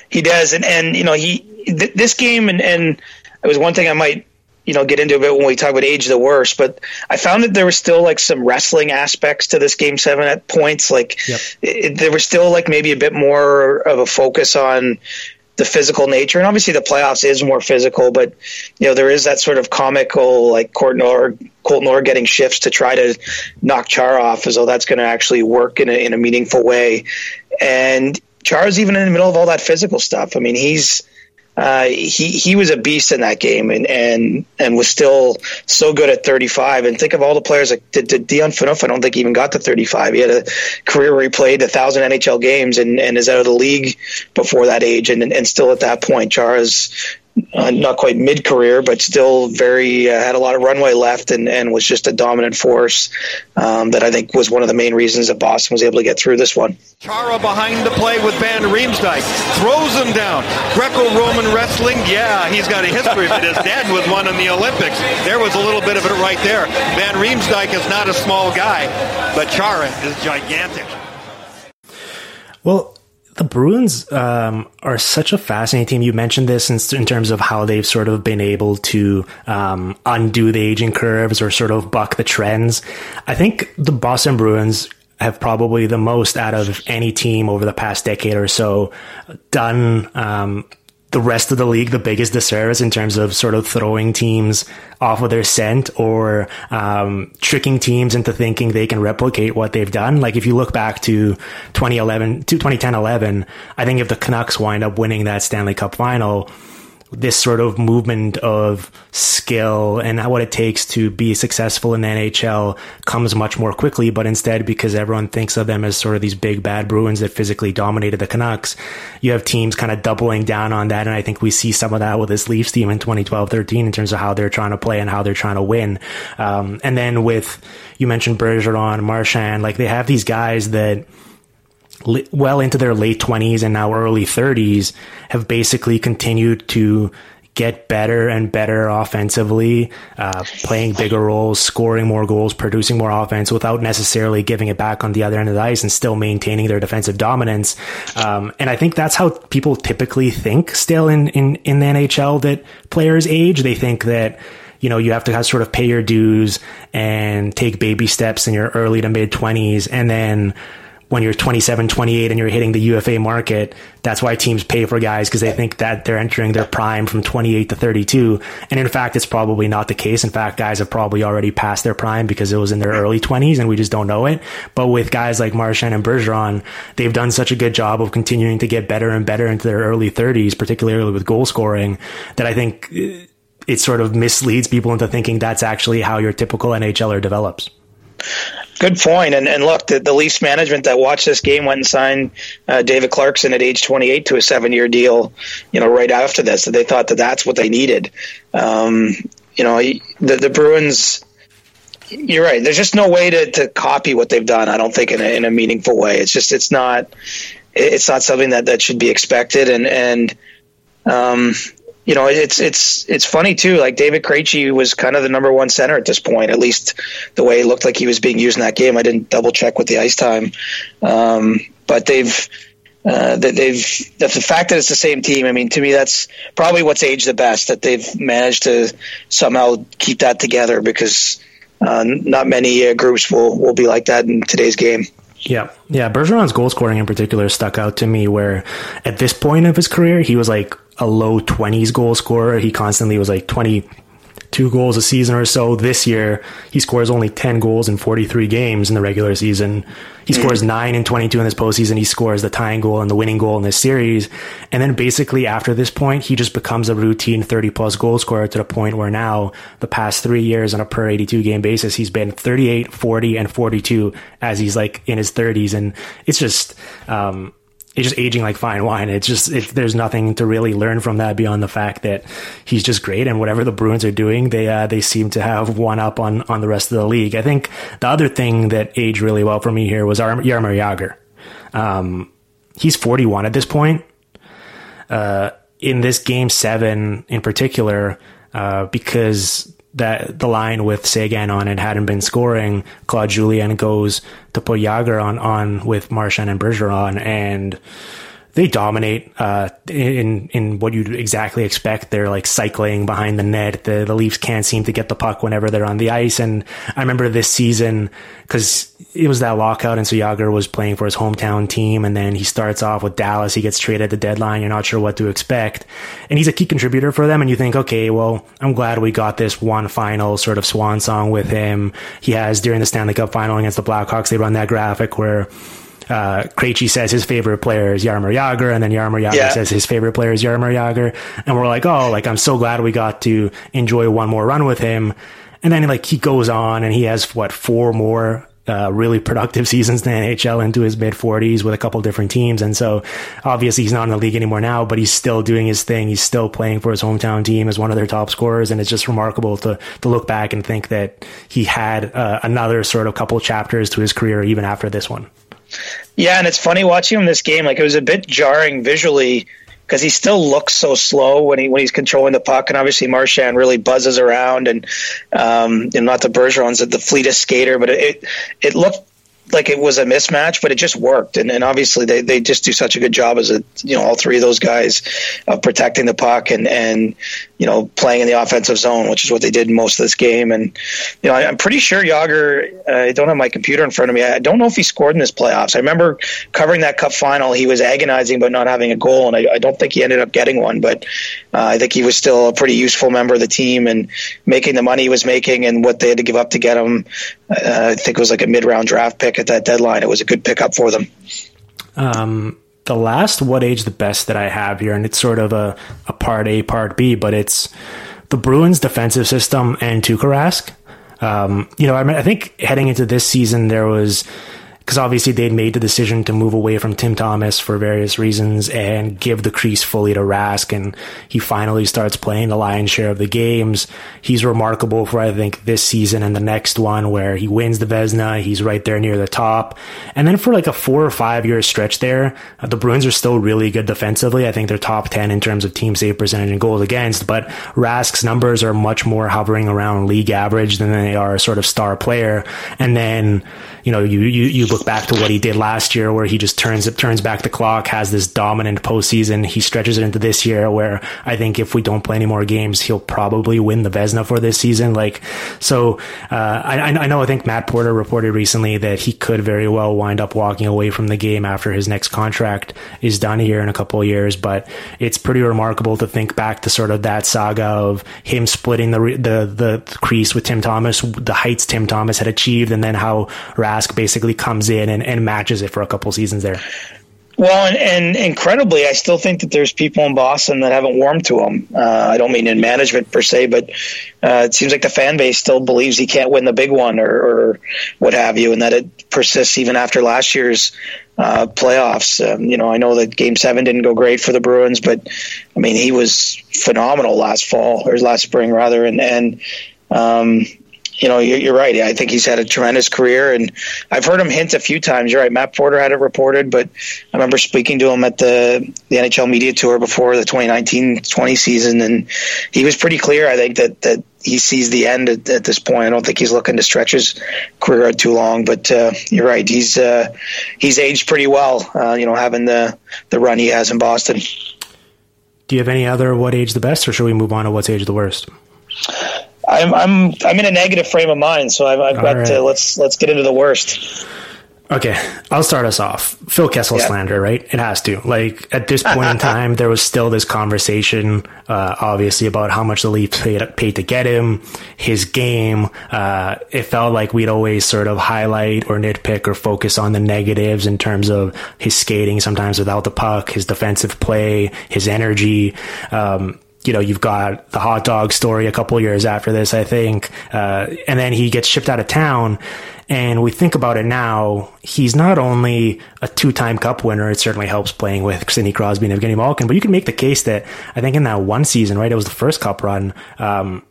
He does. And, and, you know, he, th- this game and, and it was one thing I might you know get into a bit when we talk about age the worst but i found that there was still like some wrestling aspects to this game seven at points like yep. it, there was still like maybe a bit more of a focus on the physical nature and obviously the playoffs is more physical but you know there is that sort of comical like Colton Orr, Colton Orr getting shifts to try to knock Chara off as though that's going to actually work in a, in a meaningful way and Chara's even in the middle of all that physical stuff I mean he's uh, he he was a beast in that game and, and and was still so good at 35. And think of all the players like Dion Phaneuf. I don't think even got to 35. He had a career where he played a thousand NHL games and, and is out of the league before that age and and still at that point. Chara's uh, not quite mid career, but still very uh, had a lot of runway left and, and was just a dominant force um, that I think was one of the main reasons that Boston was able to get through this one.
Chara behind the play with Van Riemsdyk throws him down. Greco-Roman wrestling, yeah, he's got a history of it. His dad was one in the Olympics. There was a little bit of it right there. Van Riemsdyk is not a small guy, but Chara is gigantic.
Well, the Bruins um, are such a fascinating team. You mentioned this in, in, terms of how they've sort of been able to um, undo the aging curves or sort of buck the trends. I think the Boston Bruins have probably the most out of any team over the past decade or so done um, the rest of the league the biggest disservice in terms of sort of throwing teams off of their scent or um, tricking teams into thinking they can replicate what they've done. Like if you look back to 2011 to 2010 11, I think if the Canucks wind up winning that Stanley Cup final, this sort of movement of skill and what it takes to be successful in the NHL comes much more quickly. But instead, because everyone thinks of them as sort of these big bad Bruins that physically dominated the Canucks, you have teams kind of doubling down on that. And I think we see some of that with this Leafs team in 2012 13 in terms of how they're trying to play and how they're trying to win. Um, and then with, you mentioned Bergeron, Marchand, like they have these guys that, well into their late 20s and now early 30s have basically continued to get better and better offensively, uh, playing bigger roles, scoring more goals, producing more offense without necessarily giving it back on the other end of the ice and still maintaining their defensive dominance. Um, and I think that's how people typically think still in, in, in the NHL that players age. They think that, you know, you have to sort of pay your dues and take baby steps in your early to mid twenties and then when you're 27, 28 and you're hitting the UFA market, that's why teams pay for guys because they think that they're entering their prime from 28 to 32. And in fact, it's probably not the case. In fact, guys have probably already passed their prime because it was in their early 20s and we just don't know it. But with guys like Marchand and Bergeron, they've done such a good job of continuing to get better and better into their early 30s, particularly with goal scoring, that I think it sort of misleads people into thinking that's actually how your typical NHLer develops.
Good point. And, and look, the, the Leafs management that watched this game went and signed uh, David Clarkson at age 28 to a seven year deal, you know, right after this. That they thought that that's what they needed. Um, you know, the, the Bruins, you're right. There's just no way to, to copy what they've done. I don't think in a, in a meaningful way. It's just, it's not, it's not something that, that should be expected. And, and, um, you know, it's it's it's funny too. Like David Krejci was kind of the number one center at this point, at least the way it looked like he was being used in that game. I didn't double check with the ice time, um, but they've uh, that they've the fact that it's the same team. I mean, to me, that's probably what's aged the best. That they've managed to somehow keep that together because uh, not many uh, groups will will be like that in today's game.
Yeah. Yeah. Bergeron's goal scoring in particular stuck out to me where at this point of his career, he was like a low 20s goal scorer. He constantly was like 22 goals a season or so. This year, he scores only 10 goals in 43 games in the regular season. He mm. scores 9 and 22 in this postseason. He scores the tying goal and the winning goal in this series. And then basically after this point, he just becomes a routine 30 plus goal scorer to the point where now, the past three years on a per 82 game basis, he's been 38, 40, and 42 as he's like in his 30s. And it's just, um, it's just aging like fine wine. It's just it, there's nothing to really learn from that beyond the fact that he's just great, and whatever the Bruins are doing, they uh, they seem to have one up on on the rest of the league. I think the other thing that aged really well for me here was Ar- Jaromir Jagr. Um, he's 41 at this point. Uh, in this game seven in particular, uh, because that the line with Seguin on it hadn't been scoring, Claude Julien goes to put Jagr on on with Marchand and Bergeron, and they dominate uh, in in what you'd exactly expect. They're like cycling behind the net. The, the Leafs can't seem to get the puck whenever they're on the ice. And I remember this season because it was that lockout, and so Jagr was playing for his hometown team, and then he starts off with Dallas. He gets traded at the deadline. You're not sure what to expect, and he's a key contributor for them. And you think, okay, well, I'm glad we got this one final sort of swan song with him. He has during the Stanley Cup final against the Blackhawks. They run that graphic where uh, Krejci says his favorite player is Jaromir Jagr, and then Jaromir Jagr yeah. says his favorite player is Jaromir Jagr, and we're like, oh, like I'm so glad we got to enjoy one more run with him. And then like he goes on and he has what four more uh, really productive seasons in the NHL into his mid 40s with a couple different teams. And so obviously he's not in the league anymore now, but he's still doing his thing. He's still playing for his hometown team as one of their top scorers. And it's just remarkable to, to look back and think that he had uh, another sort of couple chapters to his career even after this one.
Yeah, and it's funny watching him this game. Like it was a bit jarring visually because he still looks so slow when he when he's controlling the puck, and obviously Marchand really buzzes around, and um, know, not the Bergeron's the fleetest skater, but it it looked like it was a mismatch, but it just worked. And, and obviously they, they just do such a good job as a, you know, all three of those guys of protecting the puck and, and, you know, playing in the offensive zone, which is what they did most of this game. And, you know, I, am pretty sure Jagr. uh, I don't have my computer in front of me. I don't know if he scored in this playoffs. I remember covering that cup final. He was agonizing about not having a goal. And I, I don't think he ended up getting one, but uh, I think he was still a pretty useful member of the team and making the money he was making and what they had to give up to get him. Uh, I think it was like a mid round draft pick at that deadline. It was a good pickup for them.
Um, the last what age the best that I have here, and it's sort of a, a part A, part B, but it's the Bruins defensive system and Tuukka Rask. Um, you know, I, mean, I think heading into this season, there was because obviously they'd made the decision to move away from Tim Thomas for various reasons and give the crease fully to Rask. And he finally starts playing the lion's share of the games. He's remarkable for, I think, this season and the next one where he wins the Vezina. He's right there near the top. And then for like a four or five year stretch there, uh, the Bruins are still really good defensively. I think they're top 10 in terms of team save percentage and goals against, but Rask's numbers are much more hovering around league average than they are a sort of star player. And then, you know, you, you, you look back to what he did last year, where he just turns it turns back the clock, has this dominant postseason. He stretches it into this year, where I think if we don't play any more games, he'll probably win the Vezina for this season. Like, so uh, I, I know I think Matt Porter reported recently that he could very well wind up walking away from the game after his next contract is done here in a couple of years. But it's pretty remarkable to think back to sort of that saga of him splitting the the the crease with Tim Thomas, the heights Tim Thomas had achieved, and then how Rask basically comes in and, and matches it for a couple seasons there.
Well, and, and, incredibly, I still think that there's people in Boston that haven't warmed to him. Uh, I don't mean in management per se, but uh, it seems like the fan base still believes he can't win the big one or, or what have you, and that it persists even after last year's uh, playoffs. Um, you know, I know that Game Seven didn't go great for the Bruins, but I mean, he was phenomenal last fall or last spring rather, and and um, you know, you're, right. I think he's had a tremendous career, and I've heard him hint a few times. You're right. Matt Porter had it reported, but I remember speaking to him at the the NHL media tour before the 2019-20 season, and he was pretty clear. I think that that he sees the end at, at this point. I don't think he's looking to stretch his career out too long, but uh, you're right. He's uh, he's aged pretty well. Uh, you know, having the the run he has in Boston.
Do you have any other what age the best, or should we move on to what's age the worst?
I'm I'm I'm in a negative frame of mind, so I've, I've got right. to let's let's get into the worst.
Okay, I'll start us off. Phil Kessel yeah. slander, right? It has to. Like at this point in time, there was still this conversation, uh, obviously, about how much the Leafs paid, paid to get him, his game. Uh, it felt like we'd always sort of highlight or nitpick or focus on the negatives in terms of his skating, sometimes without the puck, his defensive play, his energy. Um, you know, you've got the hot dog story a couple years after this, I think. Uh, and then he gets shipped out of town. And we think about it now, he's not only a two time cup winner, it certainly helps playing with Sidney Crosby and Evgeny Malkin, but you can make the case that I think in that one season, right, it was the first cup run, um,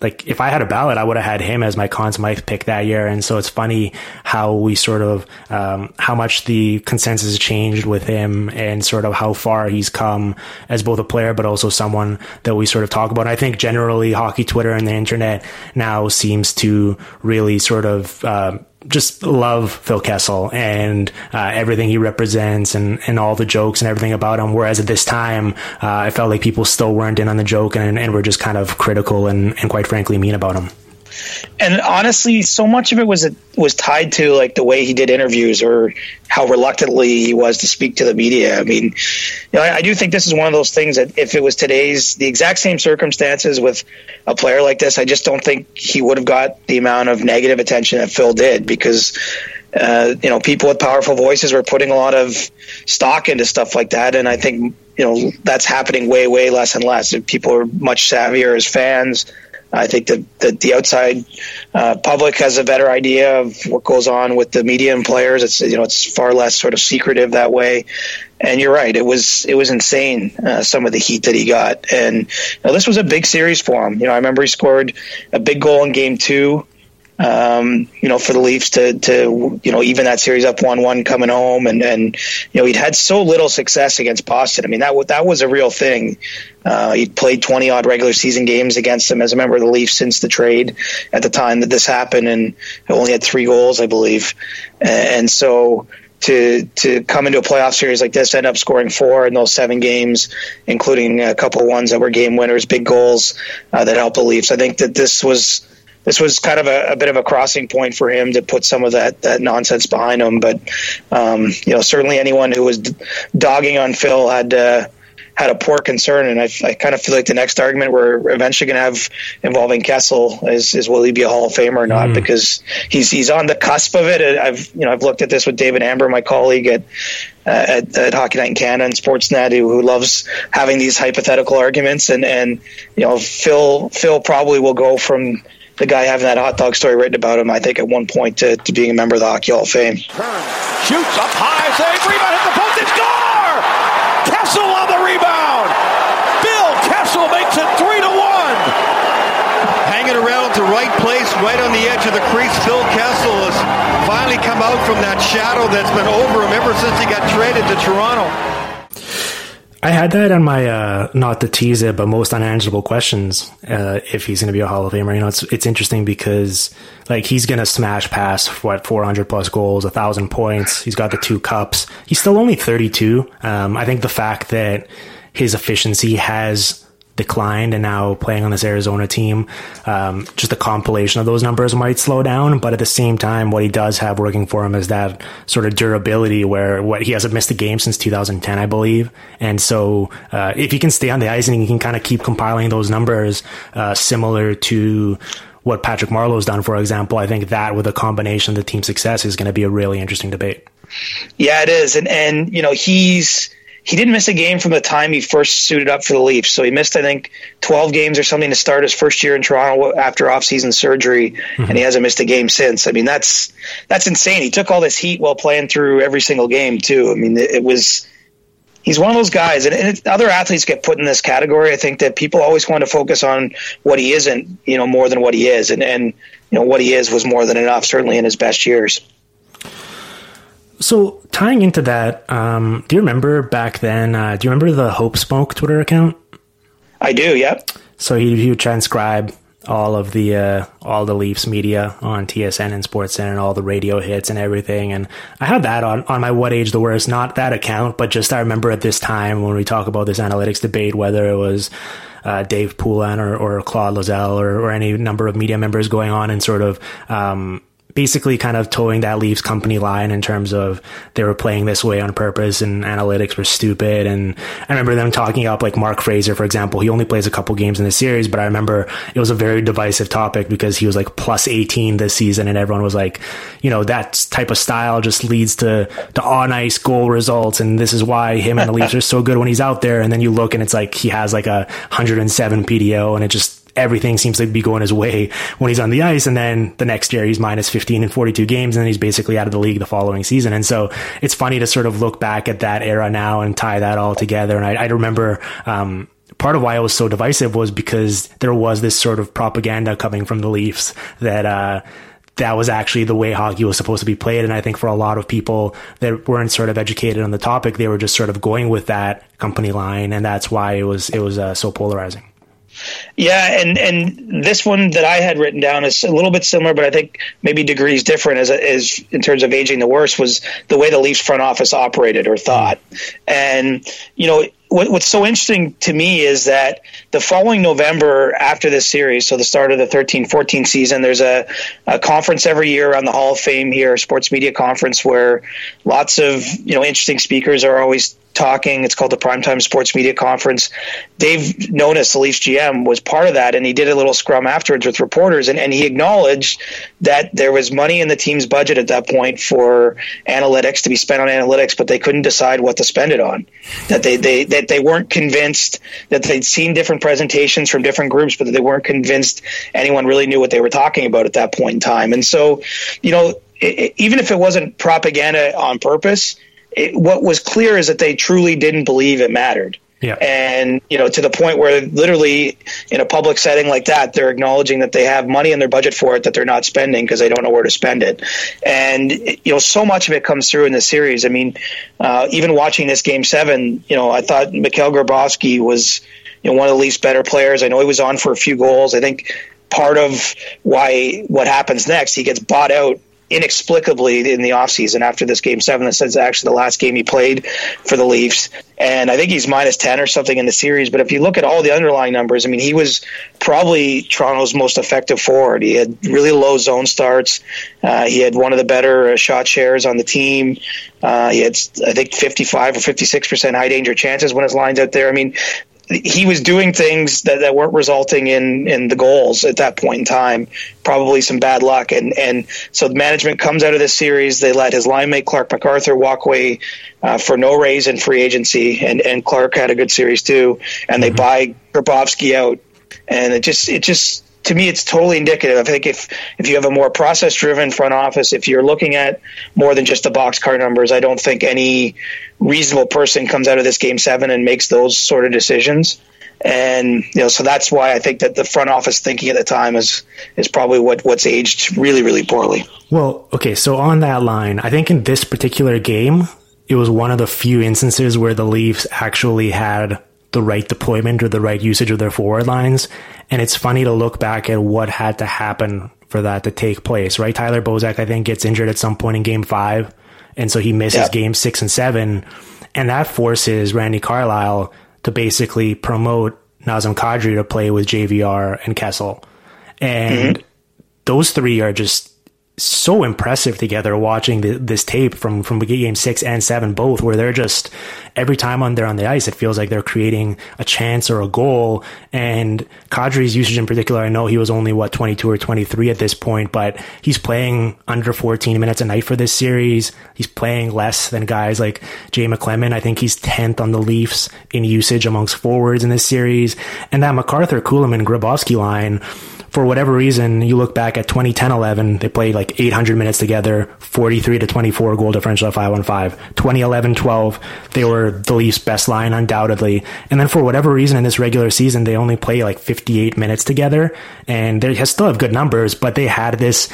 like if I had a ballot, I would have had him as my Conn Smythe pick that year. And so it's funny how we sort of um, how much the consensus changed with him and sort of how far he's come as both a player, but also someone that we sort of talk about. And I think generally hockey Twitter and the internet now seems to really sort of uh, just love Phil Kessel and uh, everything he represents and, and all the jokes and everything about him. Whereas at this time, uh, I felt like people still weren't in on the joke and, and were just kind of critical and, and quite frankly mean about him
and honestly, so much of it was was tied to like the way he did interviews or how reluctantly he was to speak to the media. I mean, you know, I, I, do think this is one of those things that if it was today's the exact same circumstances with a player like this, I just don't think he would have got the amount of negative attention that Phil did because. Uh, you know, people with powerful voices were putting a lot of stock into stuff like that, and I think you know that's happening way, way less and less. People are much savvier as fans I think that, the outside uh, public has a better idea of what goes on with the media and players. It's you know it's far less sort of secretive that way. And you're right, it was it was insane uh, some of the heat that he got. And you know, this was a big series for him. You know, I remember he scored a big goal in Game Two um, you know, for the Leafs to, to, you know, even that series up one one coming home, and and you know he'd had so little success against Boston. I mean that that was a real thing. Uh, he'd played twenty odd regular season games against them as a member of the Leafs since the trade at the time that this happened, and only had three goals, I believe, and so to to come into a playoff series like this, end up scoring four in those seven games, including a couple ones that were game winners, big goals uh, that helped the Leafs. I think that this was this was kind of a, a, bit of a crossing point for him to put some of that that nonsense behind him. But um, you know, certainly anyone who was dogging on Phil had uh, had a poor concern, and I, I kind of feel like the next argument we're eventually going to have involving Kessel is, is will he be a Hall of Famer or not? Mm. Because he's he's on the cusp of it. I've you know I've looked at this with David Amber, my colleague at uh, at, at, Hockey Night in Canada and Sportsnet, who, who loves having these hypothetical arguments, and and you know Phil Phil probably will go from the guy having that hot dog story written about him, I think, at one point to, to being a member of the Hockey Hall of Fame.
Turn, shoots up high, save, rebound, hit the post, and score! Kessel on the rebound! Phil Kessel makes it 3 to 1. Hanging around to right place, right on the edge of the crease, Phil Kessel has finally come out from that shadow that's been over him ever since he got traded to Toronto.
I had that on my uh, not to tease it, but most unanswerable questions. Uh, if he's going to be a Hall of Famer, you know, it's it's interesting because like he's going to smash past what 400 plus goals, a thousand points. He's got the two cups. He's still only 32. Um, I think the fact that his efficiency has declined and now playing on this Arizona team, um, just a compilation of those numbers might slow down. But at the same time, what he does have working for him is that sort of durability where what he hasn't missed a game since 2010, I believe. And so, uh, if he can stay on the ice and he can kind of keep compiling those numbers, uh, similar to what Patrick Marleau's done, for example, I think that with a combination of the team success is going to be a really interesting debate.
Yeah, it is. And, and, you know, he's, he didn't miss a game from the time he first suited up for the Leafs. So he missed, I think, 12 games or something to start his first year in Toronto after offseason surgery, mm-hmm. and he hasn't missed a game since. I mean, that's that's insane. He took all this heat while playing through every single game too. I mean, it, it was. He's one of those guys, and, and other athletes get put in this category. I think that people always want to focus on what he isn't, you know, more than what he is, and and you know what he is was more than enough, certainly in his best years.
So tying into that, um, do you remember back then? Uh, do you remember the Hope Smoke Twitter account?
I do. Yep.
So he, he would transcribe all of the uh, all the Leafs media on TSN and Sportsnet and all the radio hits and everything. And I had that on on my What Age the Worst, not that account, but just I remember at this time when we talk about this analytics debate, whether it was uh, Dave Poulin or, or Claude Loiselle or, or any number of media members going on and sort of um, basically kind of toeing that Leafs company line in terms of they were playing this way on purpose and analytics were stupid. And I remember them talking up like Mark Fraser, for example. He only plays a couple games in the series, but I remember it was a very divisive topic because he was like plus 18 this season and everyone was like, you know, that type of style just leads to, to on ice goal results. And this is why him and the Leafs are so good when he's out there. And then you look and it's like he has like a 107 PDO and it just everything seems to be going his way when he's on the ice. And then the next year he's minus 15 in 42 games and then he's basically out of the league the following season. And so it's funny to sort of look back at that era now and tie that all together. And I, I remember, um, part of why it was so divisive was because there was this sort of propaganda coming from the Leafs that, uh, that was actually the way hockey was supposed to be played. And I think for a lot of people that weren't sort of educated on the topic, they were just sort of going with that company line. And that's why it was, it was uh, so polarizing.
Yeah, and and this one that I had written down is a little bit similar, but I think maybe degrees different as as in terms of aging the worst was the way the Leafs front office operated or thought, and you know what, what's so interesting to me is that the following November after this series, so the start of the 13-14 season, there's a, a conference every year around the Hall of Fame here, sports media conference, where lots of you know interesting speakers are always talking. It's called the Primetime Sports Media Conference. Dave Nonis, the Leafs GM, was part of that, and he did a little scrum afterwards with reporters, and, and he acknowledged that there was money in the team's budget at that point for analytics to be spent on analytics, but they couldn't decide what to spend it on. That they, they that they weren't convinced that they'd seen different presentations from different groups, but that they weren't convinced anyone really knew what they were talking about at that point in time. And so, you know, it, even if it wasn't propaganda on purpose, it, what was clear is that they truly didn't believe it mattered.
Yeah.
And, you know, to the point where literally in a public setting like that, they're acknowledging that they have money in their budget for it that they're not spending because they don't know where to spend it. And, you know, so much of it comes through in the series. I mean, uh, even watching this game seven, you know, I thought Mikhail Grabovski was, you know, one of the least better players. I know he was on for a few goals. I think part of why what happens next, he gets bought out inexplicably in the offseason after this game seven. This is actually the last game he played for the Leafs. And I think he's minus 10 or something in the series. But if you look at all the underlying numbers, I mean, he was probably Toronto's most effective forward. He had really low zone starts. Uh, he had one of the better shot shares on the team. Uh, he had, I think, 55 or 56% high danger chances when his line's out there. I mean, he was doing things that, that weren't resulting in, in the goals at that point in time. Probably some bad luck, and and so the management comes out of this series. They let his line mate Clarke MacArthur walk away uh, for no raise in free agency, and and Clarke had a good series too. And they mm-hmm. buy Grabovski out, and it just it just to me, it's totally indicative. I think if if you have a more process driven front office, if you're looking at more than just the boxcar numbers, I don't think any reasonable person comes out of this game seven and makes those sort of decisions. And you know, so that's why I think that the front office thinking at the time is is probably what what's aged really really poorly.
Well, okay, so on that line, I think in this particular game, it was one of the few instances where the Leafs actually had the right deployment or the right usage of their forward lines. And it's funny to look back at what had to happen for that to take place, right? Tyler Bozak, I think, gets injured at some point in game five. And so he misses yep. game six and seven. And that forces Randy Carlyle to basically promote Nazem Kadri to play with JVR and Kessel. And mm-hmm. those three are just so impressive together watching the, this tape from from game six and seven both where they're just every time on they're on the ice it feels like they're creating a chance or a goal. And Kadri's usage in particular I know he was only what 22 or 23 at this point but he's playing under 14 minutes a night for this series. He's playing less than guys like Jay McClement I think he's 10th on the Leafs in usage amongst forwards in this series. And that MacArthur Kulemin Grabovski line for whatever reason, you look back at 2010 11, they played like 800 minutes together, 43 to 24 goal differential at 515. 2011 12, they were the Leafs' best line, undoubtedly. And then for whatever reason in this regular season, they only play like 58 minutes together, and they still have good numbers, but they had this,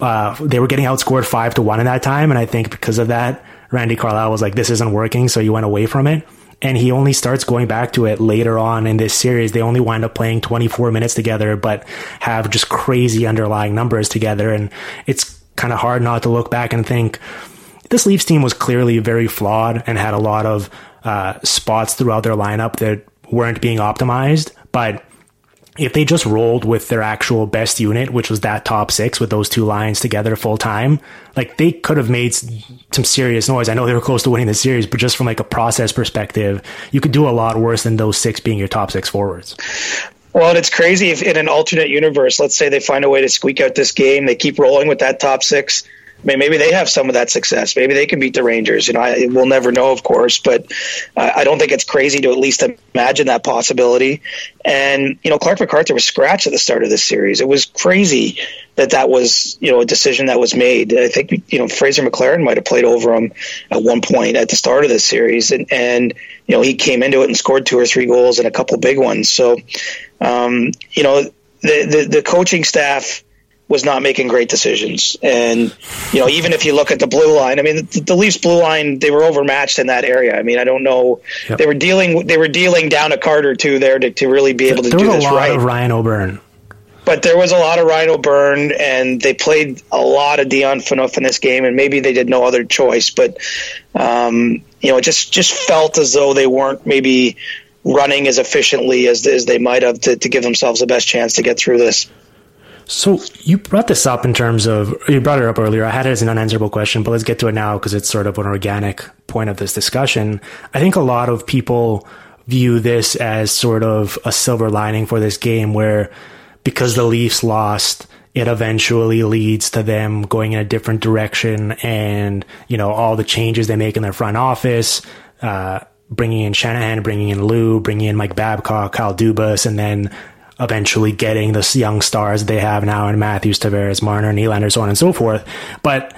uh, they were getting outscored 5 to 1 in that time, and I think because of that, Randy Carlyle was like, this isn't working, so you went away from it and he only starts going back to it later on in this series. They only wind up playing 24 minutes together, but have just crazy underlying numbers together. And it's kind of hard not to look back and think this Leafs team was clearly very flawed and had a lot of uh, spots throughout their lineup that weren't being optimized. But if they just rolled with their actual best unit, which was that top six with those two lines together full time, like they could have made some serious noise. I know they were close to winning the series, but just from like a process perspective, you could do a lot worse than those six being your top six forwards.
Well, it's crazy if in an alternate universe, let's say they find a way to squeak out this game, they keep rolling with that top six I mean, maybe they have some of that success. Maybe they can beat the Rangers. You know, I, we'll never know, of course, but uh, I don't think it's crazy to at least imagine that possibility. And you know, Clarke MacArthur was scratched at the start of this series. It was crazy that that was you know a decision that was made. I think you know Fraser McLaren might have played over him at one point at the start of this series, and and you know he came into it and scored two or three goals and a couple big ones. So, um, you know, the, the the coaching staff was not making great decisions. And, you know, even if you look at the blue line, I mean, the, the Leafs blue line, they were overmatched in that area. I mean, I don't know. Yep. They were dealing, they were dealing down a card or two there to, to really be able to
there
do
this
right.
Ryan O'Byrne.
But there was a lot of Ryan O'Byrne, and they played a lot of Dion Phaneuf in this game, and maybe they did no other choice. But, um, you know, it just, just felt as though they weren't maybe running as efficiently as, as they might have to, to give themselves the best chance to get through this.
So you brought this up in terms of you brought it up earlier. I had it as an unanswerable question, but let's get to it now because it's sort of an organic point of this discussion. I think a lot of people view this as sort of a silver lining for this game where because the Leafs lost, it eventually leads to them going in a different direction and, you know, all the changes they make in their front office, uh, bringing in Shanahan, bringing in Lou, bringing in Mike Babcock, Kyle Dubas, and then eventually getting the young stars they have now in Matthews, Tavares, Marner, Nylander, so on and so forth. But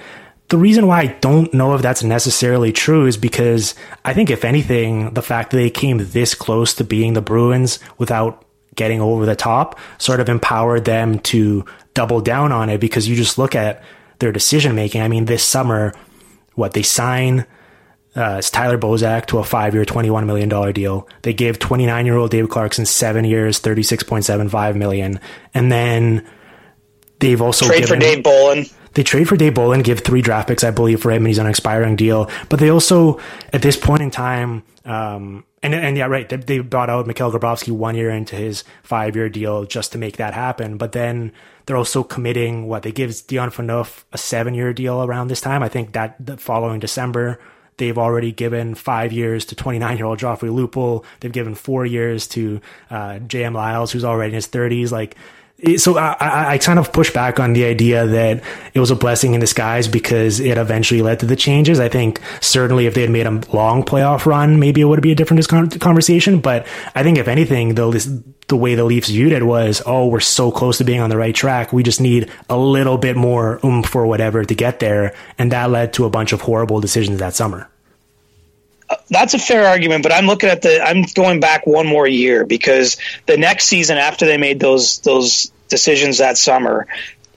the reason why I don't know if that's necessarily true is because I think, if anything, the fact that they came this close to being the Bruins without getting over the top sort of empowered them to double down on it because you just look at their decision making. I mean, this summer, what they sign uh, it's Tyler Bozak to a five year, $21 million deal. They gave 29 year old Dave Clarkson seven years, 36.75 million. And then they've also
trade
given,
for Dave Bolland.
they trade for Dave Bolland, give three draft picks, I believe, for him, and he's on an expiring deal. But they also, at this point in time, um, and and yeah, right, they, they bought out Mikhail Grabovski one year into his five year deal just to make that happen. But then they're also committing what they give Dion Phaneuf a seven year deal around this time. I think that the following December. They've already given five years to 29 year old Joffrey Lupul. They've given four years to uh, J.M. Liles, who's already in his 30s. Like, so I, I, kind of push back on the idea that it was a blessing in disguise because it eventually led to the changes. I think certainly if they had made a long playoff run, maybe it would be a different conversation. But I think if anything, the the way the Leafs viewed it was, oh, we're so close to being on the right track. We just need a little bit more oomph or whatever to get there, and that led to a bunch of horrible decisions that summer
that's a fair argument, but I'm looking at the I'm going back one more year because the next season after they made those those decisions that summer,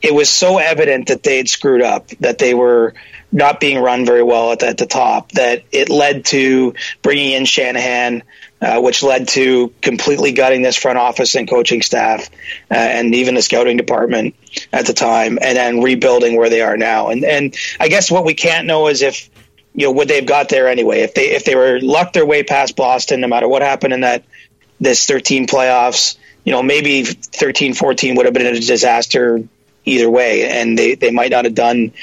it was so evident that they had screwed up, that they were not being run very well at the, at the top, that it led to bringing in Shanahan, uh, which led to completely gutting this front office and coaching staff, uh, and even the scouting department at the time, and then rebuilding where they are now. And and I guess what we can't know is if you know would they've got there anyway. If they if they were lucked their way past Boston no matter what happened in that this 13 playoffs you know maybe 13 14 would have been a disaster either way. And they they might not have done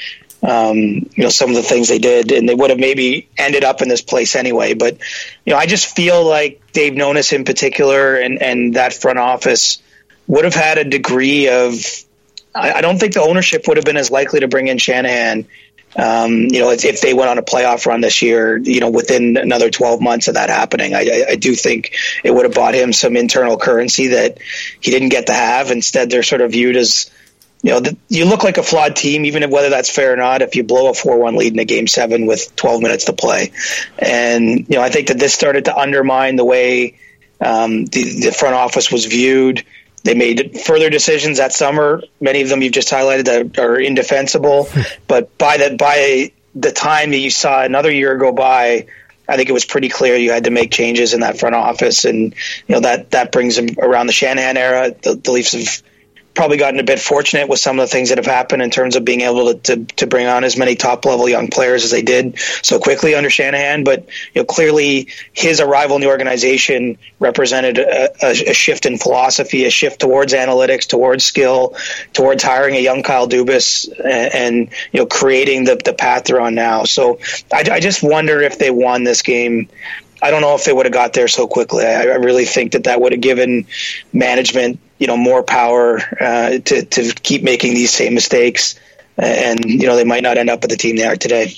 um, you know some of the things they did. And they would have maybe ended up in this place anyway. But you know I just feel like Dave Nonis in particular and and that front office would have had a degree of I, I don't think the ownership would have been as likely to bring in Shanahan um, you know, if, if, they went on a playoff run this year, you know, within another 12 months of that happening, I, I, I do think it would have bought him some internal currency that he didn't get to have. Instead, they're sort of viewed as, you know, the, you look like a flawed team, even if whether that's fair or not, if you blow a 4 1 lead in a game seven with 12 minutes to play. And, you know, I think that this started to undermine the way um, the, the front office was viewed. They made further decisions that summer. Many of them you've just highlighted that are indefensible. Hmm. but by the by the time that you saw another year go by, I think it was pretty clear you had to make changes in that front office, and you know that that brings them around the Shanahan era. The, the Leafs have probably gotten a bit fortunate with some of the things that have happened in terms of being able to, to, to bring on as many top level young players as they did so quickly under Shanahan. But you know, clearly his arrival in the organization represented a, a, a shift in philosophy, a shift towards analytics, towards skill, towards hiring a young Kyle Dubas and, and you know creating the, the path they're on now. So I, I just wonder if they won this game I don't know if they would have got there so quickly. I, I really think that that would have given management, you know, more power uh, to to keep making these same mistakes, and you know they might not end up with the team they are today.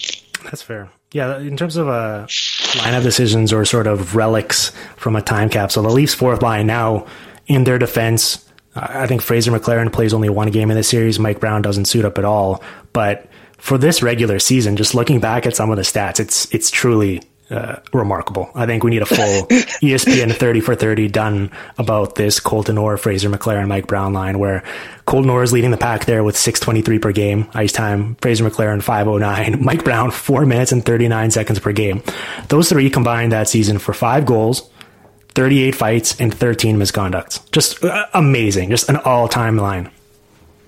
That's fair. Yeah, in terms of uh, lineup decisions or sort of relics from a time capsule, the Leafs' fourth line now in their defense. I think Fraser McLaren plays only one game in the series. Mike Brown doesn't suit up at all. But for this regular season, just looking back at some of the stats, it's it's truly uh, remarkable. I think we need a full ESPN 30 for 30 done about this Colton Orr, Fraser McLaren, Mike Brown line where Colton Orr is leading the pack there with 623 per game ice time. Fraser McLaren 509. Mike Brown 4 minutes and 39 seconds per game. Those three combined that season for 5 goals, 38 fights and 13 misconducts. Just uh, amazing. Just an all-time line.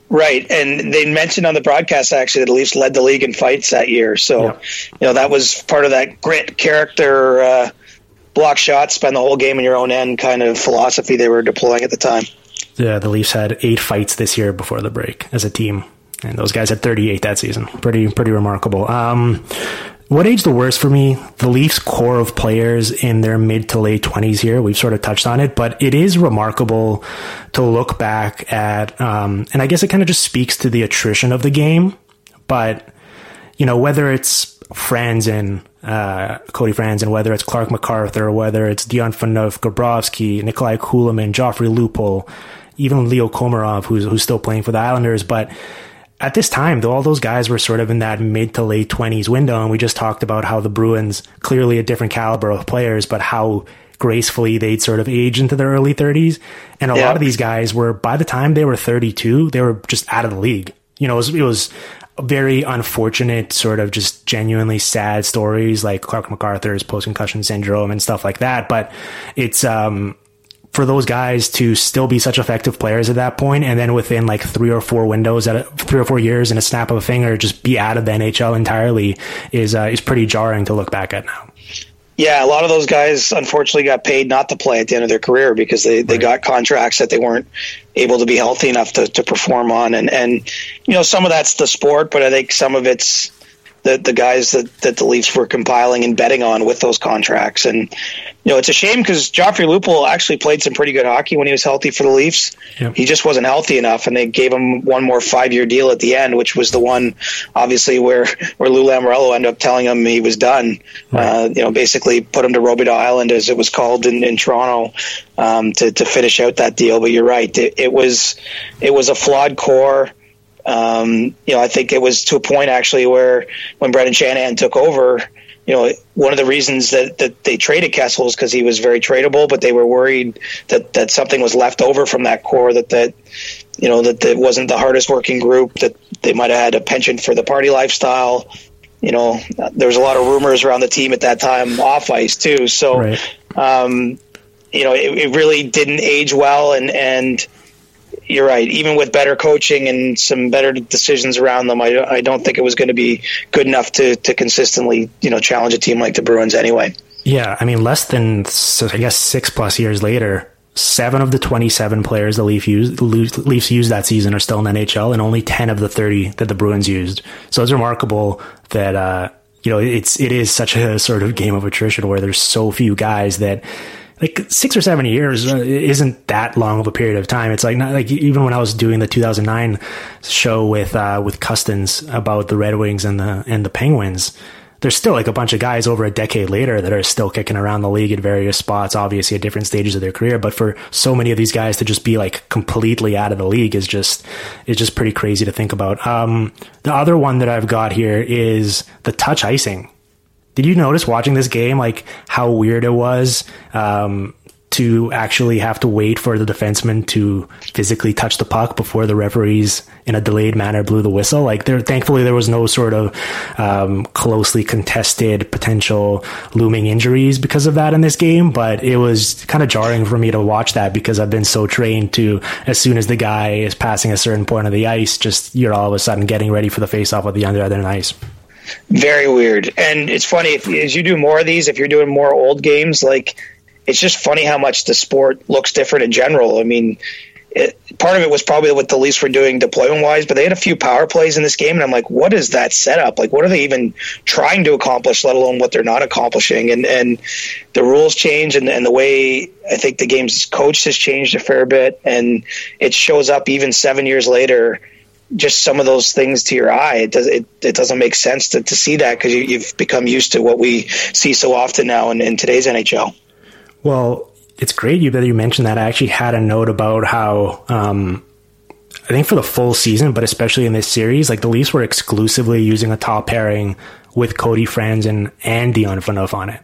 Right, and they mentioned on the broadcast actually that the Leafs led the league in fights that year. So, yeah. you know, that was part of that grit, character, uh, block shots, spend the whole game in your own end kind of philosophy they were deploying at the time.
Yeah, the Leafs had eight fights this year before the break as a team, and those guys had 38 that season. Pretty, pretty remarkable. Um, what aged the worst for me? The Leafs core of players in their mid to late 20s here. We've sort of touched on it, but it is remarkable to look back at, um, and I guess it kind of just speaks to the attrition of the game. But, you know, whether it's Franson, uh, Cody Franson, whether it's Clarke MacArthur, whether it's Dion Phaneuf, Grabovski, Nikolai Kulemin, Joffrey Lupul, even Leo Komarov, who's, who's still playing for the Islanders, but, at this time, though, all those guys were sort of in that mid to late 20s window. And we just talked about how the Bruins, clearly a different caliber of players, but how gracefully they'd sort of age into their early 30s. And a yeah. lot of these guys were, by the time they were 32, they were just out of the league. You know, it was, it was very unfortunate, sort of just genuinely sad stories like Clarke MacArthur's post concussion syndrome and stuff like that. But it's, um, for those guys to still be such effective players at that point, and then within like three or four windows, at a, three or four years, in a snap of a finger, just be out of the NHL entirely is uh, is pretty jarring to look back at now.
Yeah, a lot of those guys unfortunately got paid not to play at the end of their career because they, they right. got contracts that they weren't able to be healthy enough to, to perform on. And, and, you know, some of that's the sport, but I think some of it's the, the guys that, that the Leafs were compiling and betting on with those contracts. And, you know, it's a shame because Joffrey Lupul actually played some pretty good hockey when he was healthy for the Leafs. Yep. He just wasn't healthy enough, and they gave him one more five year deal at the end, which was the one, obviously, where where Lou Lamoriello ended up telling him he was done. Right. Uh, you know, basically put him to Robidas Island, as it was called in, in Toronto, um, to to finish out that deal. But you're right, it, it was it was a flawed core. Um, you know, I think it was to a point actually where when Brendan Shanahan took over you know, one of the reasons that, that they traded Kessel is because he was very tradable, but they were worried that, that something was left over from that core that, that, you know, that it wasn't the hardest working group, that they might have had a penchant for the party lifestyle. You know, there was a lot of rumors around the team at that time off ice too. So, right. um, you know, it, it really didn't age well and, and, you're right. Even with better coaching and some better decisions around them, I, I don't think it was going to be good enough to, to consistently, you know, challenge a team like the Bruins anyway.
Yeah, I mean, less than I guess six plus years later, seven of the 27 players the Leaf used, Leafs used that season are still in NHL, and only 10 of the 30 that the Bruins used. So it's remarkable that uh, you know it's it is such a sort of game of attrition where there's so few guys that like six or seven years uh, isn't that long of a period of time. It's like not like even when I was doing the 2009 show with uh, with Custins about the Red Wings and the and the Penguins, there's still like a bunch of guys over a decade later that are still kicking around the league at various spots, obviously at different stages of their career. But for so many of these guys to just be like completely out of the league is just is just pretty crazy to think about. Um, the other one that I've got here is the touch icing did you notice watching this game like how weird it was um, to actually have to wait for the defenseman to physically touch the puck before the referees in a delayed manner blew the whistle? Like there, thankfully there was no sort of um, closely contested potential looming injuries because of that in this game, but it was kind of jarring for me to watch that because I've been so trained to as soon as the guy is passing a certain point of the ice, just you're all of a sudden getting ready for the face off with the other other ice.
Very weird. And it's funny if as you do more of these, if you're doing more old games, like it's just funny how much the sport looks different in general. I mean, it, part of it was probably what the Leafs were doing deployment wise, but they had a few power plays in this game, and I'm like, what is that setup? Like, what are they even trying to accomplish, let alone what they're not accomplishing? And and the rules change, and, and the way I think the game's coach has changed a fair bit, and it shows up even seven years later just some of those things to your eye. It does it, it doesn't make sense to, to see that because you, have become used to what we see so often now in, in today's NHL.
Well, it's great you that you mentioned that. I actually had a note about how um, I think for the full season, but especially in this series, like the Leafs were exclusively using a top pairing with Cody Franson and Dion Phaneuf on it.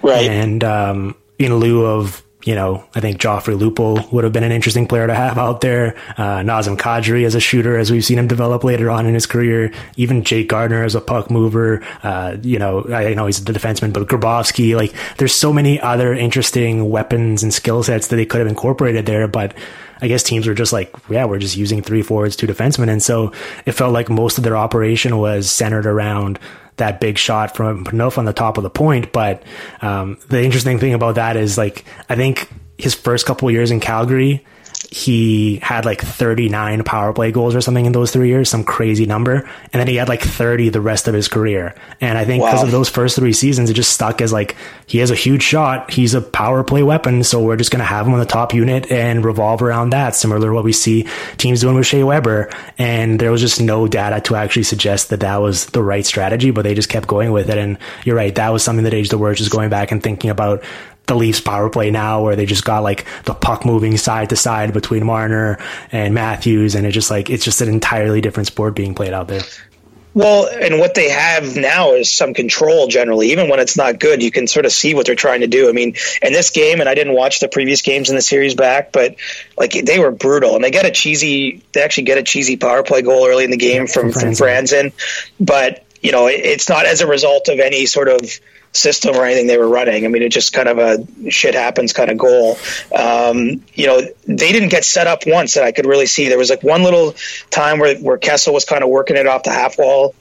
Right.
And um, in lieu of you know, I think Joffrey Lupul would have been an interesting player to have out there. Uh, Nazem Kadri as a shooter, as we've seen him develop later on in his career. Even Jake Gardiner as a puck mover. Uh, you know, I know he's the defenseman, but Grabovski, like, there's so many other interesting weapons and skill sets that they could have incorporated there, but I guess teams were just like, yeah, we're just using three forwards, two defensemen. And so it felt like most of their operation was centered around that big shot from Phaneuf on the top of the point. But um, the interesting thing about that is like I think his first couple years in Calgary, he had like 39 power play goals or something in those three years, some crazy number. And then he had like 30 the rest of his career. And I think because wow. of those first three seasons, it just stuck as like, he has a huge shot. He's a power play weapon. So we're just going to have him on the top unit and revolve around that, similar to what we see teams doing with Shea Weber. And there was just no data to actually suggest that that was the right strategy, but they just kept going with it. And you're right. That was something that aged the word, just going back and thinking about the Leafs power play now where they just got like the puck moving side to side between Marner and Matthews and it just like it's just an entirely different sport being played out there.
Well, and what they have now is some control generally. Even when it's not good, you can sort of see what they're trying to do. I mean, in this game, and I didn't watch the previous games in the series back, but like they were brutal. And they get a cheesy, they actually get a cheesy power play goal early in the game from, from Franson. But, you know, it's not as a result of any sort of system or anything they were running. I mean, it just kind of a shit happens kind of goal. Um, you know, they didn't get set up once that I could really see. There was like one little time where, where Kessel was kind of working it off the half wall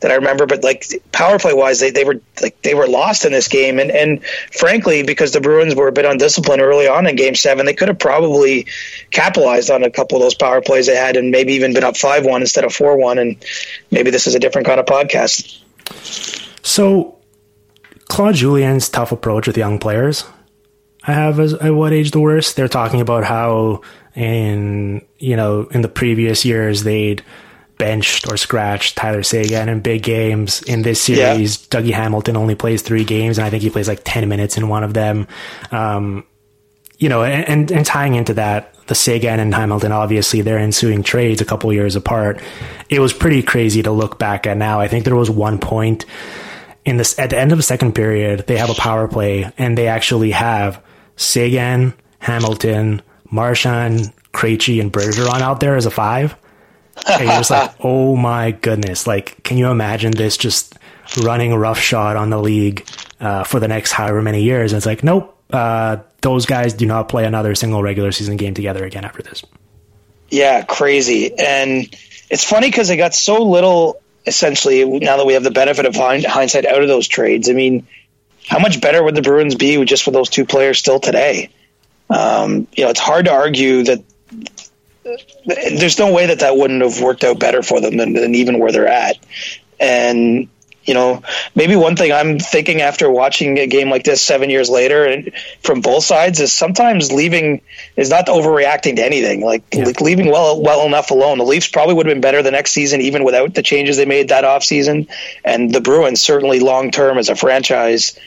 that I remember, but like power play wise, they, they were like they were lost in this game, and and frankly, because the Bruins were a bit undisciplined early on in Game Seven, they could have probably capitalized on a couple of those power plays they had, and maybe even been up five one instead of four one, and maybe this is a different kind of podcast.
So, Claude Julien's tough approach with young players. I have as at what age the worst? They're talking about how in you know in the previous years they'd benched or scratched Tyler Seguin in big games. In this series, yeah. Dougie Hamilton only plays three games, and I think he plays like 10 minutes in one of them. Um, you know, and, and tying into that, the Seguin and Hamilton, obviously, their ensuing trades a couple years apart. It was pretty crazy to look back at now. I think there was one point in this at the end of the second period, they have a power play, and they actually have Seguin, Hamilton, Marchand, Krejci, and Bergeron out there as a five and you're just like, oh my goodness! Like, can you imagine this just running roughshod on the league uh, for the next however many years? And it's like, nope, uh, those guys do not play another single regular season game together again after this.
Yeah, crazy. And it's funny because they got so little. Essentially, now that we have the benefit of hindsight out of those trades, I mean, how much better would the Bruins be just for those two players still today? Um, you know, it's hard to argue that there's no way that that wouldn't have worked out better for them than, than even where they're at. And you know, maybe one thing I'm thinking after watching a game like this seven years later, and from both sides, is sometimes leaving is not overreacting to anything. Like, yeah. like leaving well well enough alone. The Leafs probably would have been better the next season, even without the changes they made that off season. And the Bruins certainly long term as a franchise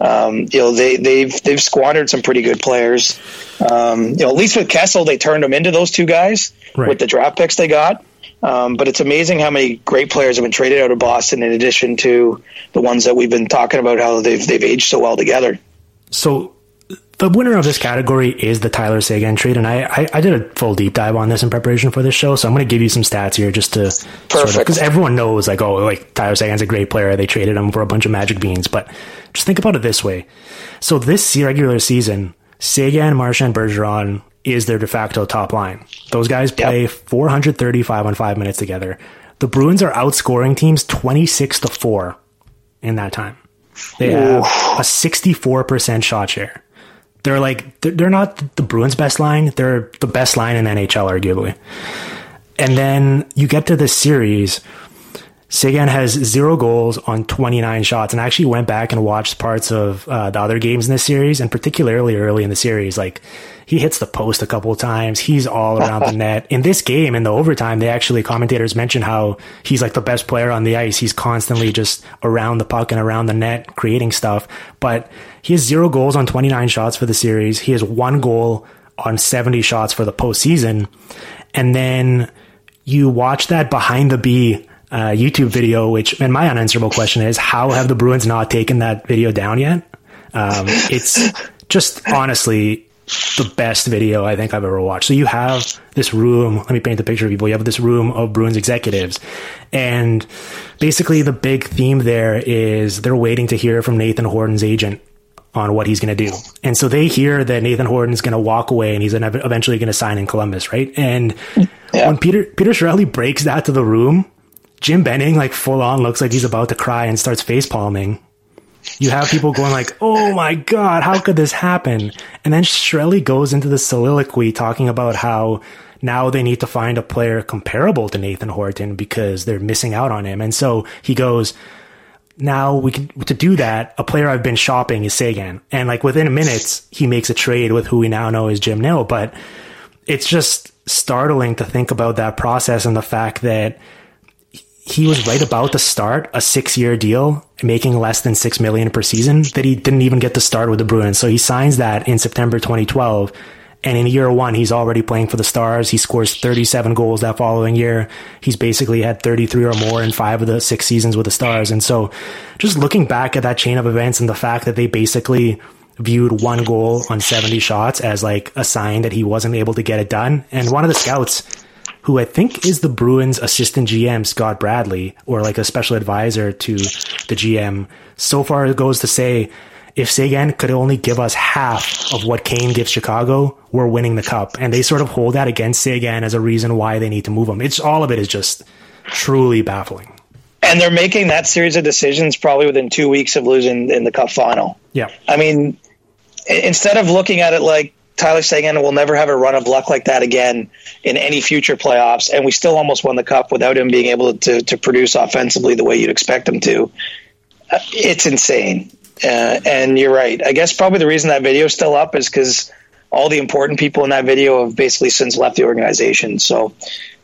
um, you know they they've they've squandered some pretty good players. Um, you know, at least with Kessel, they turned them into those two guys right. with the draft picks they got. Um, but it's amazing how many great players have been traded out of Boston, in addition to the ones that we've been talking about how they've they've aged so well together.
So the winner of this category is the Tyler Seguin trade, and I, I, I, did a full deep dive on this in preparation for this show. So I'm going to give you some stats here just to perfect because sort of, everyone knows like oh like Tyler Seguin's a great player. They traded him for a bunch of magic beans, but just think about it this way. So this regular season, Seguin, Marchand, Bergeron is their de facto top line. Those guys play yep. 435 on five minutes together. The Bruins are outscoring teams 26 to four in that time. They have a 64% shot share. They're like they're not the Bruins' best line. They're the best line in NHL, arguably. And then you get to this series. Seguin has zero goals on 29 shots, and I actually went back and watched parts of uh, the other games in this series, and particularly early in the series. Like he hits the post a couple of times. He's all around the net. In this game, in the overtime, they actually commentators mention how he's like the best player on the ice. He's constantly just around the puck and around the net, creating stuff. But he has zero goals on 29 shots for the series. He has one goal on 70 shots for the postseason. And then you watch that behind the B uh, YouTube video, which, and my unanswerable question is, how have the Bruins not taken that video down yet? Um, it's just honestly the best video I think I've ever watched. So you have this room. Let me paint the picture of people. You have this room of Bruins executives, and basically the big theme there is they're waiting to hear from Nathan Horton's agent on what he's going to do. And so they hear that Nathan Horton's going to walk away and he's eventually going to sign in Columbus, right? And yeah. when Peter Peter Chiarelli breaks that to the room, Jim Benning like full on looks like he's about to cry and starts face palming you have people going like, "Oh my god, how could this happen?" And then Chiarelli goes into the soliloquy talking about how now they need to find a player comparable to Nathan Horton because they're missing out on him. And so he goes, now we can to do that. A player I've been shopping is Seguin, and like within minutes he makes a trade with who we now know is Jim Nill. But it's just startling to think about that process and the fact that he was right about to start a six year deal making less than six million per season that he didn't even get to start with the Bruins. So he signs that in September 2012. And in year one, he's already playing for the Stars. He scores 37 goals that following year. He's basically had 33 or more in five of the six seasons with the Stars. And so just looking back at that chain of events and the fact that they basically viewed one goal on 70 shots as like a sign that he wasn't able to get it done. And one of the scouts who I think is the Bruins assistant GM, Scott Bradley, or like a special advisor to the GM, so far it goes to say, if Seguin could only give us half of what Kane gives Chicago, we're winning the cup. And they sort of hold that against Seguin as a reason why they need to move him. It's all of it is just truly baffling.
And they're making that series of decisions probably within two weeks of losing in the cup final.
Yeah.
I mean, instead of looking at it like Tyler Seguin will never have a run of luck like that again in any future playoffs, and we still almost won the cup without him being able to, to produce offensively the way you'd expect him to. Uh, it's insane. Uh, and you're right. I guess probably the reason that video is still up is because all the important people in that video have basically since left the organization. So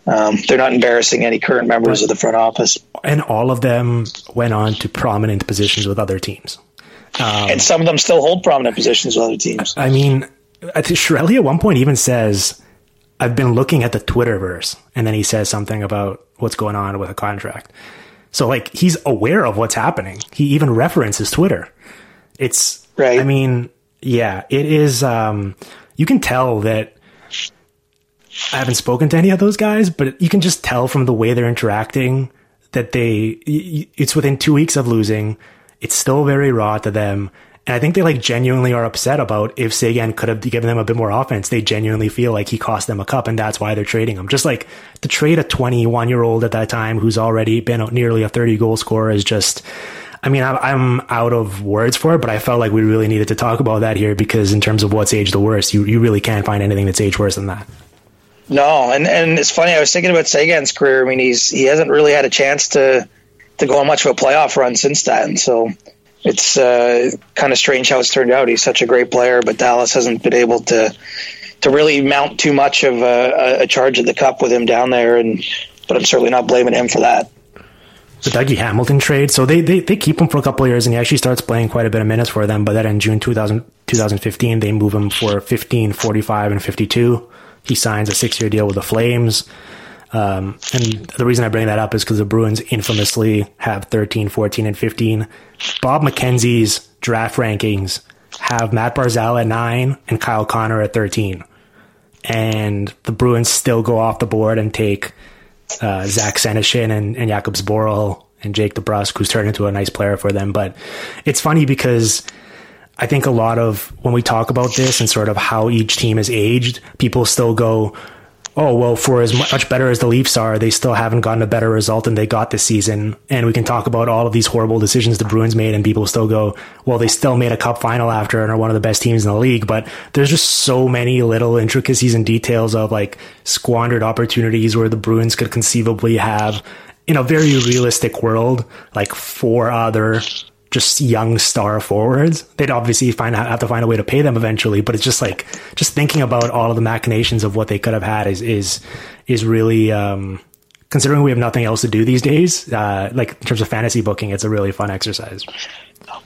um, they're not embarrassing any current members of the front office.
And all of them went on to prominent positions with other teams.
Um, and some of them still hold prominent positions with other teams.
I mean, I think Chiarelli at one point even says, I've been looking at the Twitterverse. And then he says something about what's going on with a contract. So, like, he's aware of what's happening. He even references Twitter. It's, right. I mean, yeah, it is, um, you can tell that I haven't spoken to any of those guys, but you can just tell from the way they're interacting that they, it's within two weeks of losing. It's still very raw to them. And I think they like genuinely are upset about if Seguin could have given them a bit more offense. They genuinely feel like he cost them a cup and that's why they're trading him. Just like to trade a 21 year old at that time who's already been nearly a 30 goal scorer is just, I mean, I'm out of words for it, but I felt like we really needed to talk about that here because in terms of what's aged the worst, you, you really can't find anything that's aged worse than that.
No, and and it's funny. I was thinking about Seguin's career. I mean, he's he hasn't really had a chance to to go on much of a playoff run since then. So it's uh, kind of strange how it's turned out. He's such a great player, but Dallas hasn't been able to to really mount too much of a, a charge at the cup with him down there. And but I'm certainly not blaming him for that.
The Dougie Hamilton trade. So they, they, they keep him for a couple of years and he actually starts playing quite a bit of minutes for them. But then in June 2000, 2015, they move him for 15, 45, and 52. He signs a six year deal with the Flames. Um, and the reason I bring that up is because the Bruins infamously have 13, 14, and 15. Bob McKenzie's draft rankings have Matt Barzal at nine and Kyle Connor at 13. And the Bruins still go off the board and take uh, Zach Senyshyn and, and Jakub Zboril and Jake DeBrusk, who's turned into a nice player for them. But it's funny because I think a lot of when we talk about this and sort of how each team is aged, people still go, oh, well, for as much better as the Leafs are, they still haven't gotten a better result than they got this season. And we can talk about all of these horrible decisions the Bruins made, and people still go, well, they still made a cup final after and are one of the best teams in the league. But there's just so many little intricacies and details of like squandered opportunities where the Bruins could conceivably have, in a very realistic world, like four other just young star forwards. They'd obviously find have to find a way to pay them eventually, but it's just like just thinking about all of the machinations of what they could have had is is is really um, considering we have nothing else to do these days. Uh, like in terms of fantasy booking, it's a really fun exercise.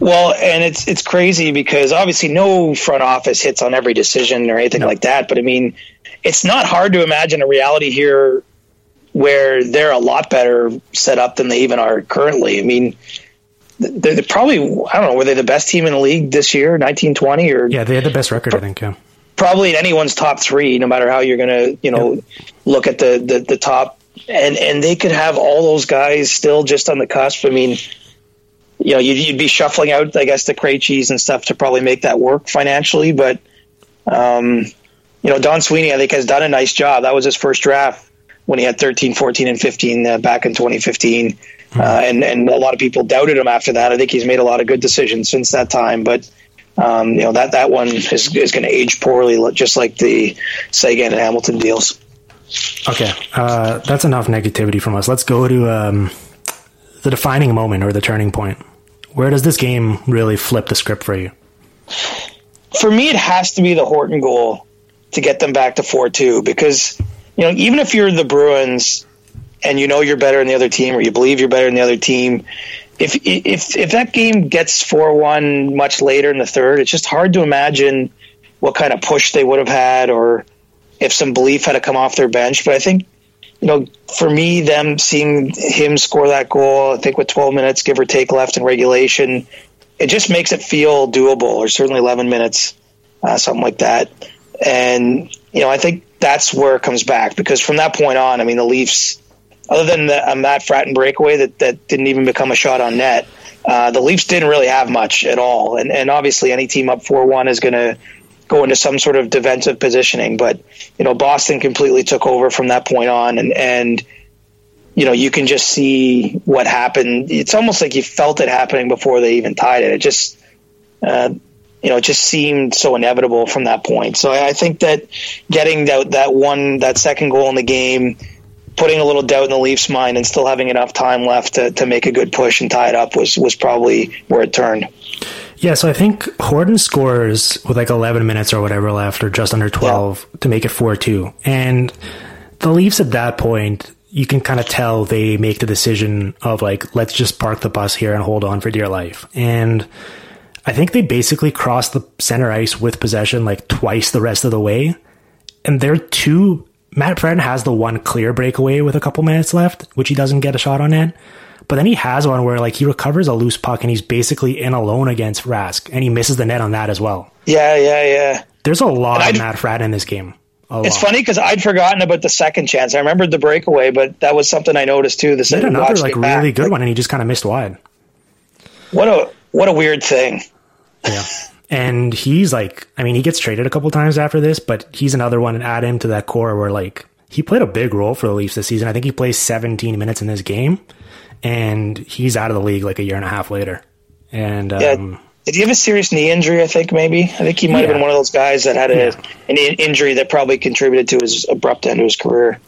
Well, and it's it's crazy because obviously no front office hits on every decision or anything no. like that. But I mean, it's not hard to imagine a reality here where they're a lot better set up than they even are currently. I mean, they're, they're, probably I don't know were they the best team in the league this year, nineteen twenty or
yeah, they had the best record, I think. Yeah,
probably in anyone's top three, no matter how you're going to you know yep. look at the, the the top, and and they could have all those guys still just on the cusp. I mean, you know, you'd, you'd be shuffling out, I guess, the Krejcis and stuff to probably make that work financially, but. Um, you know, Don Sweeney, I think, has done a nice job. That was his first draft when he had 13, 14, and 15 uh, back in 2015. Uh, and and a lot of people doubted him after that. I think he's made a lot of good decisions since that time, but um, you know that that one is is going to age poorly, just like the Seguin and Hamilton deals.
Okay, uh, that's enough negativity from us. Let's go to um, the defining moment or the turning point. Where does this game really flip the script for you?
For me, it has to be the Horton goal to get them back to four two because you know even if you're the Bruins and you know you're better than the other team or you believe you're better than the other team, if if if that game gets four one much later in the third, it's just hard to imagine what kind of push they would have had or if some belief had to come off their bench. But I think you know, for me, them seeing him score that goal, I think with 12 minutes give or take left in regulation, it just makes it feel doable, or certainly 11 minutes, uh, something like that. And you know, I think that's where it comes back because from that point on, I mean, the Leafs, other than the, Matt Frattin breakaway that, that didn't even become a shot on net, uh, the Leafs didn't really have much at all. And, and obviously, any team up 4 1 is going to go into some sort of defensive positioning. But, you know, Boston completely took over from that point on. And, and you know, you can just see what happened. It's almost like you felt it happening before they even tied it. It just, uh, you know, it just seemed so inevitable from that point. So I think that getting that that one that second goal in the game, putting a little doubt in the Leafs' mind, and still having enough time left to, to make a good push and tie it up was was probably where it turned.
Yeah, so I think Horton scores with like 11 minutes or whatever left, or just under 12 yeah. to make it 4 2. And the Leafs at that point, you can kind of tell they make the decision of like, let's just park the bus here and hold on for dear life. And I think they basically crossed the center ice with possession like twice the rest of the way. And they're two. Matt Frattin has the one clear breakaway with a couple minutes left, which he doesn't get a shot on it. But then he has one where like he recovers a loose puck and he's basically in alone against Rask, and he misses the net on that as well.
Yeah, yeah, yeah.
There's a lot of Matt Frattin in this game.
it's funny because I'd forgotten about the second chance. I remembered the breakaway, but that was something I noticed too.
Had another like really good one, and he just kind of missed wide.
What a what a weird thing.
Yeah. And he's like, I mean, he gets traded a couple times after this, but he's another one and add him to that core where like he played a big role for the Leafs this season. I think he plays 17 minutes in this game, and he's out of the league like a year and a half later. And
yeah. Um, did he have a serious knee injury? I think maybe. I think he might yeah. have been one of those guys that had a, yeah. an injury that probably contributed to his abrupt end of his career.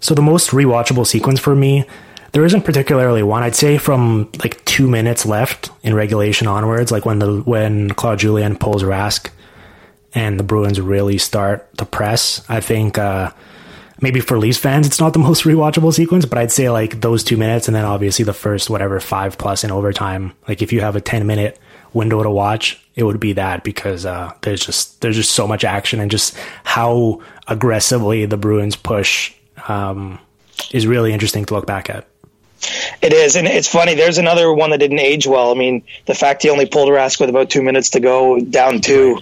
So the most rewatchable sequence for me there isn't particularly one. I'd say from like two minutes left in regulation onwards, like when the when Claude Julien pulls Rask and the Bruins really start to press. I think uh, maybe for Leafs fans, it's not the most rewatchable sequence, but I'd say like those two minutes and then obviously the first whatever five plus in overtime. Like if you have a ten minute window to watch, it would be that because uh, there's just there's just so much action and just how aggressively the Bruins push um, is really interesting to look back at.
It is, and it's funny. There's another one that didn't age well. I mean, the fact he only pulled Rask with about two minutes to go, down two,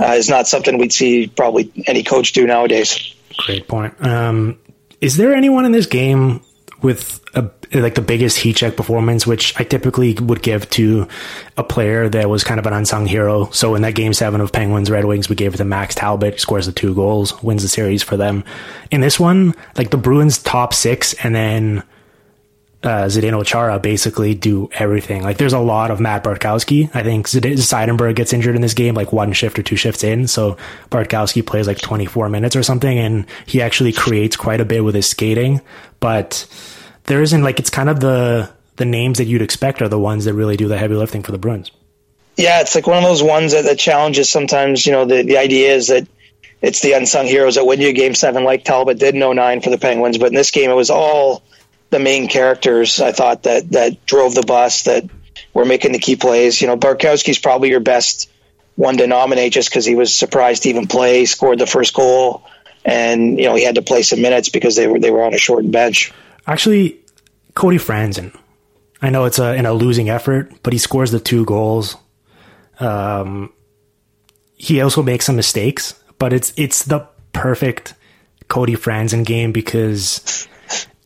uh, is not something we'd see probably any coach do nowadays.
Great point. Um, is there anyone in this game with a, like the biggest heat check performance, which I typically would give to a player that was kind of an unsung hero. So in that game seven of Penguins Red Wings, we gave it to Max Talbot, scores the two goals, wins the series for them. In this one, like the Bruins top six, and then uh, Zdeno Chara basically do everything. Like there's a lot of Matt Bartkowski. I think Seidenberg gets injured in this game like one shift or two shifts in. So Bartkowski plays like 24 minutes or something and he actually creates quite a bit with his skating. But there isn't like, it's kind of the, the names that you'd expect are the ones that really do the heavy lifting for the Bruins.
Yeah, it's like one of those ones that, that challenges sometimes, you know, the, the idea is that it's the unsung heroes that win you game seven like Talbot did in 09 for the Penguins. But in this game, it was all – the main characters. I thought that that drove the bus, that were making the key plays. You know, Bartkowski's probably your best one to nominate just because he was surprised to even play, scored the first goal, and you know he had to play some minutes because they were they were on a short bench.
Actually, Cody Franson. I know it's a, in a losing effort, but he scores the two goals. Um, he also makes some mistakes, but it's it's the perfect Cody Franson game because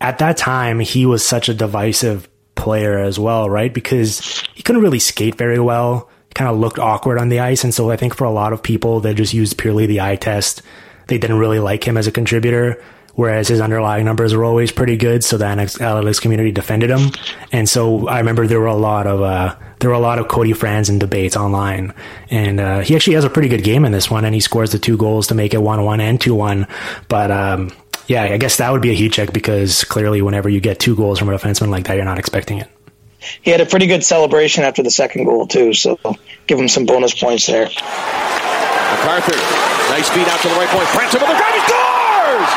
at that time, he was such a divisive player as well, right? Because he couldn't really skate very well. Kind of looked awkward on the ice. And so I think for a lot of people that just used purely the eye test, they didn't really like him as a contributor. Whereas his underlying numbers were always pretty good, so the analytics community defended him, and so I remember there were a lot of uh, there were a lot of Cody Franson debates online, and uh, he actually has a pretty good game in this one, and he scores the two goals to make it one one and two one. But um, yeah, I guess that would be a heat check because clearly, whenever you get two goals from a defenseman like that, you're not expecting it.
He had a pretty good celebration after the second goal too, so give him some bonus points there.
MacArthur, nice feed out to the right point. Franson with the drive, he scores!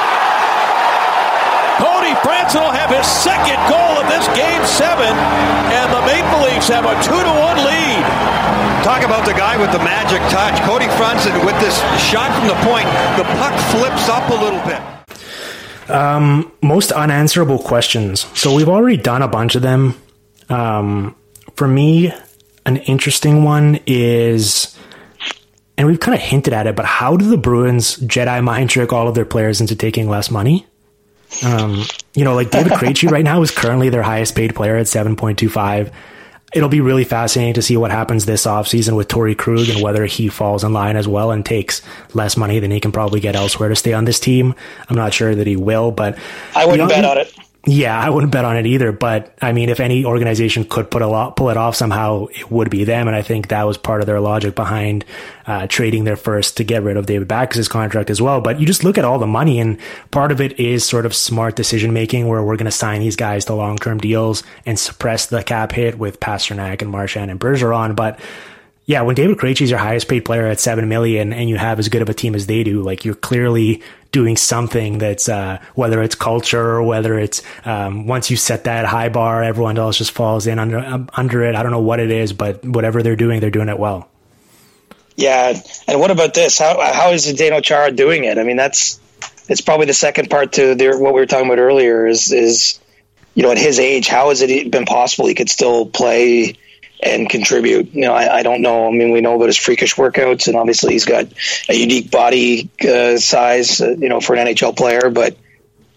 Cody Franson will have his second goal of this game seven, and the Maple Leafs have a two to one lead.
Talk about the guy with the magic touch. Cody Franson with this shot from the point, the puck flips up a little bit.
Um, most unanswerable questions. So we've already done a bunch of them. Um, for me, an interesting one is and we've kind of hinted at it, but how do the Bruins Jedi mind trick all of their players into taking less money? Um, you know, like David Krejci right now is currently their highest paid player at 7.25. It'll be really fascinating to see what happens this offseason with Torey Krug and whether he falls in line as well and takes less money than he can probably get elsewhere to stay on this team. I'm not sure that he will, but
I wouldn't bet on it.
Yeah, I wouldn't bet on it either. But I mean, if any organization could put a lot, pull it off somehow, it would be them. And I think that was part of their logic behind uh, trading their first to get rid of David Backes' contract as well. But you just look at all the money, and part of it is sort of smart decision making, where we're going to sign these guys to long term deals and suppress the cap hit with Pastrnak and Marchand and Bergeron. But yeah, when David Krejci is your highest paid player at seven million, and you have as good of a team as they do, like you're clearly doing something that's uh, whether it's culture or whether it's um, once you set that high bar, everyone else just falls in under um, under it. I don't know what it is, but whatever they're doing, they're doing it well.
Yeah, and what about this? How how is Zdeno Chara doing it? I mean, that's it's probably the second part to their, what we were talking about earlier. Is is you know at his age, how has it been possible he could still play? And contribute. You know, I, I, don't know. I mean, we know about his freakish workouts, and obviously he's got a unique body uh, size, uh, you know, for an NHL player. But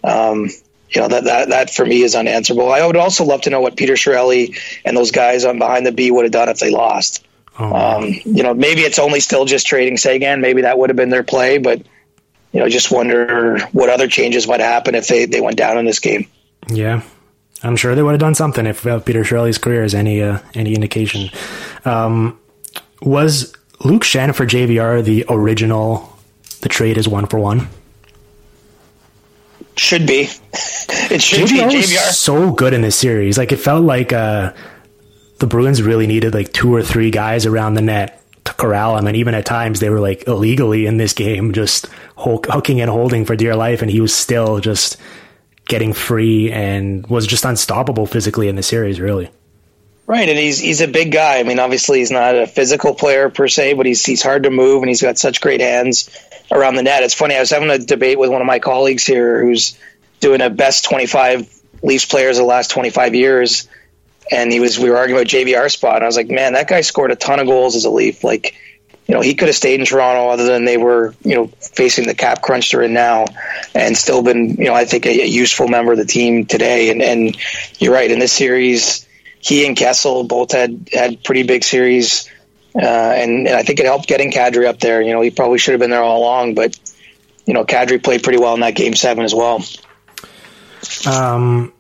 um, you know that, that that for me is unanswerable. I would also love to know what Peter Chiarelli and those guys on behind the B would have done if they lost. Oh, um, you know, maybe it's only still just trading Seguin. Maybe that would have been their play, but you know, just wonder what other changes might happen if they, they went down in this game.
Yeah, I'm sure they would have done something if uh, Peter Chiarelli's career is any uh, any indication. Um, was Luke Schenn for JVR the original? The trade is one for one.
Should be. it should JVR be. JVR
so good in this series. Like it felt like uh, the Bruins really needed like two or three guys around the net to corral him, and even at times they were like illegally in this game, just hooking and holding for dear life, and he was still just getting free and was just unstoppable physically in the series, really.
Right, and he's he's a big guy. I mean, obviously he's not a physical player per se, but he's he's hard to move and he's got such great hands around the net. It's funny. I was having a debate with one of my colleagues here who's doing a best twenty five Leafs players of the last twenty five years, and he was we were arguing about JVR spot. And I was like, man, that guy scored a ton of goals as a Leaf. Like you know, he could have stayed in Toronto other than they were, you know, facing the cap crunch they're in now and still been, you know, I think a, a useful member of the team today. And, and you're right. In this series, he and Kessel both had, had pretty big series. Uh, and, and I think it helped getting Kadri up there. You know, he probably should have been there all along, but, you know, Kadri played pretty well in that game seven as well.
Um,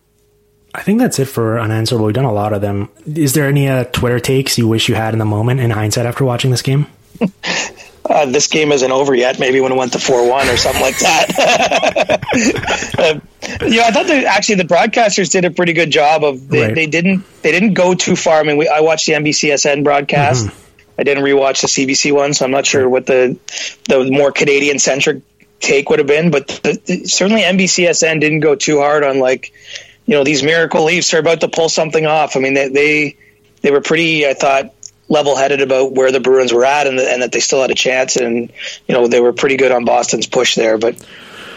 I think that's it for unanswerable. We've done a lot of them. Is there any uh, Twitter takes you wish you had in the moment in hindsight after watching this game?
Uh, this game isn't over yet. Maybe when it went to four one or something like that. uh, you know, I thought that actually the broadcasters did a pretty good job of they, right. they didn't they didn't go too far. I mean, we, I watched the NBCSN broadcast. Mm-hmm. I didn't rewatch the CBC one, so I'm not sure what the the more Canadian centric take would have been. But the, the, certainly NBCSN didn't go too hard on like you know these miracle Leafs are about to pull something off. I mean, they they, they were pretty. I thought level headed about where the Bruins were at and, and, that they still had a chance. And, you know, they were pretty good on Boston's push there. But,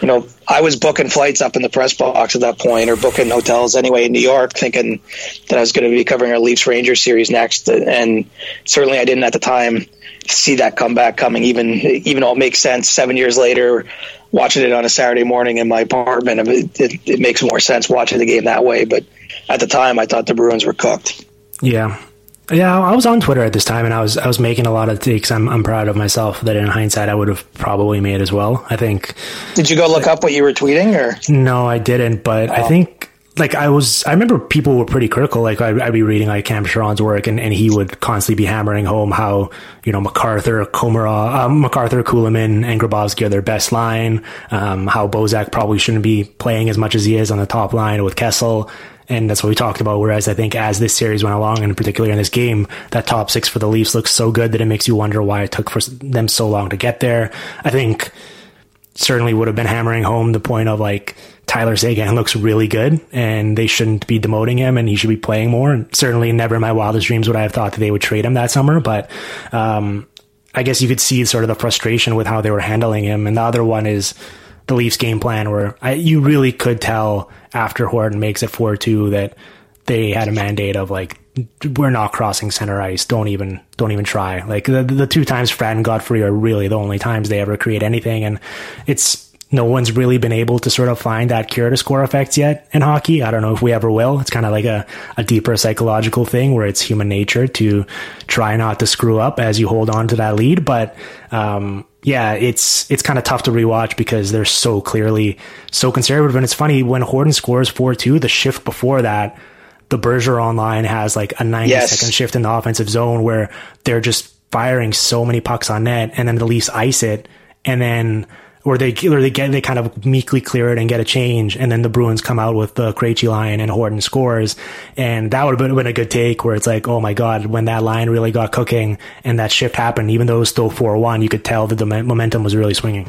you know, I was booking flights up in the press box at that point or booking hotels anyway in New York, thinking that I was going to be covering our Leafs Rangers series next. And certainly I didn't at the time see that comeback coming, even, even though it makes sense seven years later. Watching it on a Saturday morning in my apartment, it, it, it makes more sense watching the game that way. But at the time, I thought the Bruins were cooked.
Yeah, yeah, I was on Twitter at this time, and I was I was making a lot of takes. I'm I'm proud of myself that in hindsight I would have probably made as well. I think.
Did you go look up what you were tweeting, or
no? I didn't, but oh. I think like I was. I remember people were pretty critical. Like I'd, I'd be reading like Cam Charron's work, and, and he would constantly be hammering home how you know MacArthur, Komarov, um, MacArthur, Kulemin, and Grabovski are their best line. Um, how Bozak probably shouldn't be playing as much as he is on the top line with Kessel and that's what we talked about. Whereas I think as this series went along, and particularly in this game, that top six for the Leafs looks so good that it makes you wonder why it took for them so long to get there. I think certainly would have been hammering home the point of like Tyler Seguin looks really good and they shouldn't be demoting him and he should be playing more. And certainly never in my wildest dreams would I have thought that they would trade him that summer, but um, I guess you could see sort of the frustration with how they were handling him. And the other one is the Leafs game plan where I, you really could tell after Horton makes it 4 2 that they had a mandate of like, we're not crossing center ice. Don't even don't even try. Like the the two times Fred and Godfrey are really the only times they ever create anything, and it's no one's really been able to sort of find that cure to score effects yet in hockey. I don't know if we ever will. It's kind of like a, a deeper psychological thing where it's human nature to try not to screw up as you hold on to that lead. But, um, yeah, it's, it's kind of tough to rewatch because they're so clearly so conservative. And it's funny when Horton scores 4-2, the shift before that, the Bergeron line has like a 90
Yes.
second shift in the offensive zone where they're just firing so many pucks on net and then the Leafs ice it and then or they or they get they kind of meekly clear it and get a change and then the Bruins come out with the Krejci line and Horton scores and that would have been, a good take where it's like oh my god when that line really got cooking and that shift happened even though it was still 4-1 you could tell that the momentum was really swinging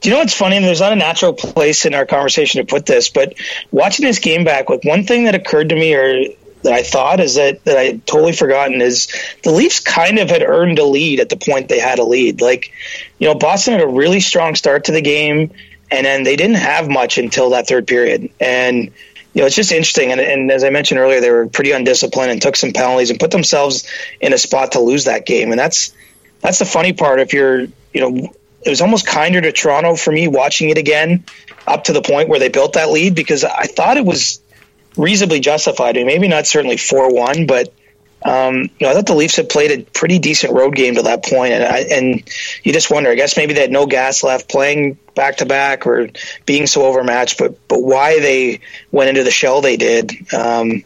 Do you know what's funny? And there's not a natural place in our conversation to put this, but watching this game back, like one thing that occurred to me or that I thought is that that I totally forgotten is the Leafs kind of had earned a lead at the point they had a lead. Like, you know, Boston had a really strong start to the game, and then they didn't have much until that third period. And you know, it's just interesting. And, and as I mentioned earlier, they were pretty undisciplined and took some penalties and put themselves in a spot to lose that game. And that's that's the funny part. If you're, you know, it was almost kinder to Toronto for me watching it again, up to the point where they built that lead because I thought it was reasonably justified. I mean, maybe not certainly four one, but um, you know, I thought the Leafs had played a pretty decent road game to that point, and I, and you just wonder. I guess maybe they had no gas left, playing back to back or being so overmatched, but but why they went into the shell they did. Um,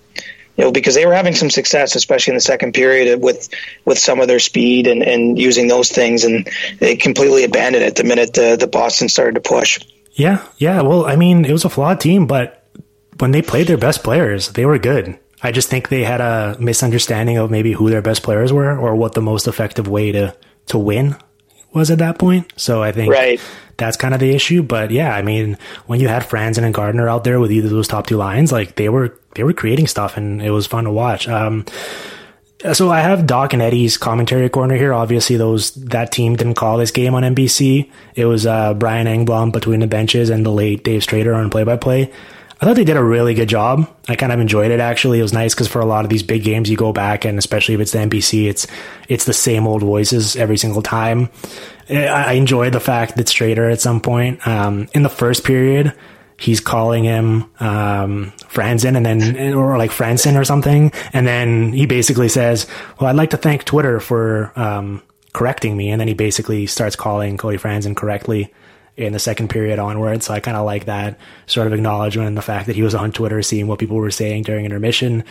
you know, because they were having some success, especially in the second period with with some of their speed and, and using those things, and they completely abandoned it the minute the, the Boston started to push.
yeah yeah well I mean it was a flawed team but when they played their best players they were good I just think they had a misunderstanding of maybe who their best players were or what the most effective way to to win was at that point. So I think
Right.
that's kind of the issue. But yeah, I mean, when you had Franson and Gardiner out there with either of those top two lines, like they were they were creating stuff and it was fun to watch. Um, so I have Doc and Eddie's commentary corner here. Obviously, those that team didn't call this game on NBC. It was uh, Brian Engblom between the benches and the late Dave Strader on play by play. I thought they did a really good job. I kind of enjoyed it actually. It was nice because for a lot of these big games, you go back and especially if it's the NBC, it's it's the same old voices every single time. I I enjoyed the fact that Strader at some point um, in the first period he's calling him um, Franzen and then or like Franson or something, and then he basically says, "Well, I'd like to thank Twitter for um, correcting me," and then he basically starts calling Cody Franson correctly in the second period onward. So I kind of like that sort of acknowledgement and the fact that he was on Twitter seeing what people were saying during intermission.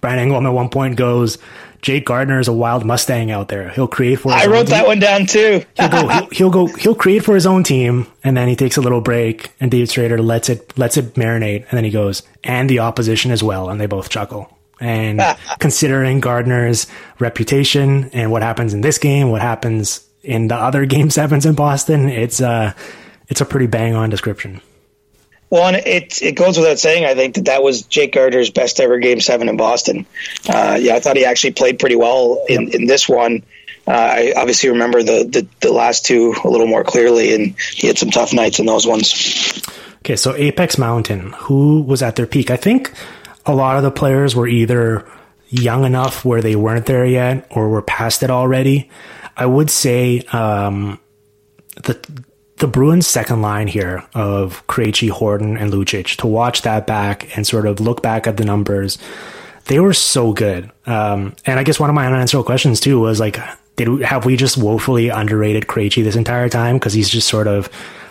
Brian Engblom at one point goes, Jake Gardiner is a wild Mustang out there. He'll create for his
I wrote that
team."
one down too.
he'll go, he'll, he'll go, he'll create for his own team, and then he takes a little break, and David Strader lets it lets it marinate, and then he goes, and the opposition as well, and they both chuckle. And considering Gardiner's reputation and what happens in this game, what happens in the other game sevens in Boston, it's uh it's a pretty bang on description.
Well, and it it goes without saying, I think that that was Jake Gardiner's best ever Game Seven in Boston. Uh, yeah, I thought he actually played pretty well in, in this one. Uh, I obviously remember the, the the last two a little more clearly, and he had some tough nights in those ones.
Okay, so Apex Mountain, who was at their peak? I think a lot of the players were either young enough where they weren't there yet or were past it already. I would say um, the the Bruins' second line here of Krejci, Horton, and Lucic to watch that back and sort of look back at the numbers. They were so good. Um, and I guess one of my unanswerable questions too was like, did have we just woefully underrated Krejci this entire time because he's just sort of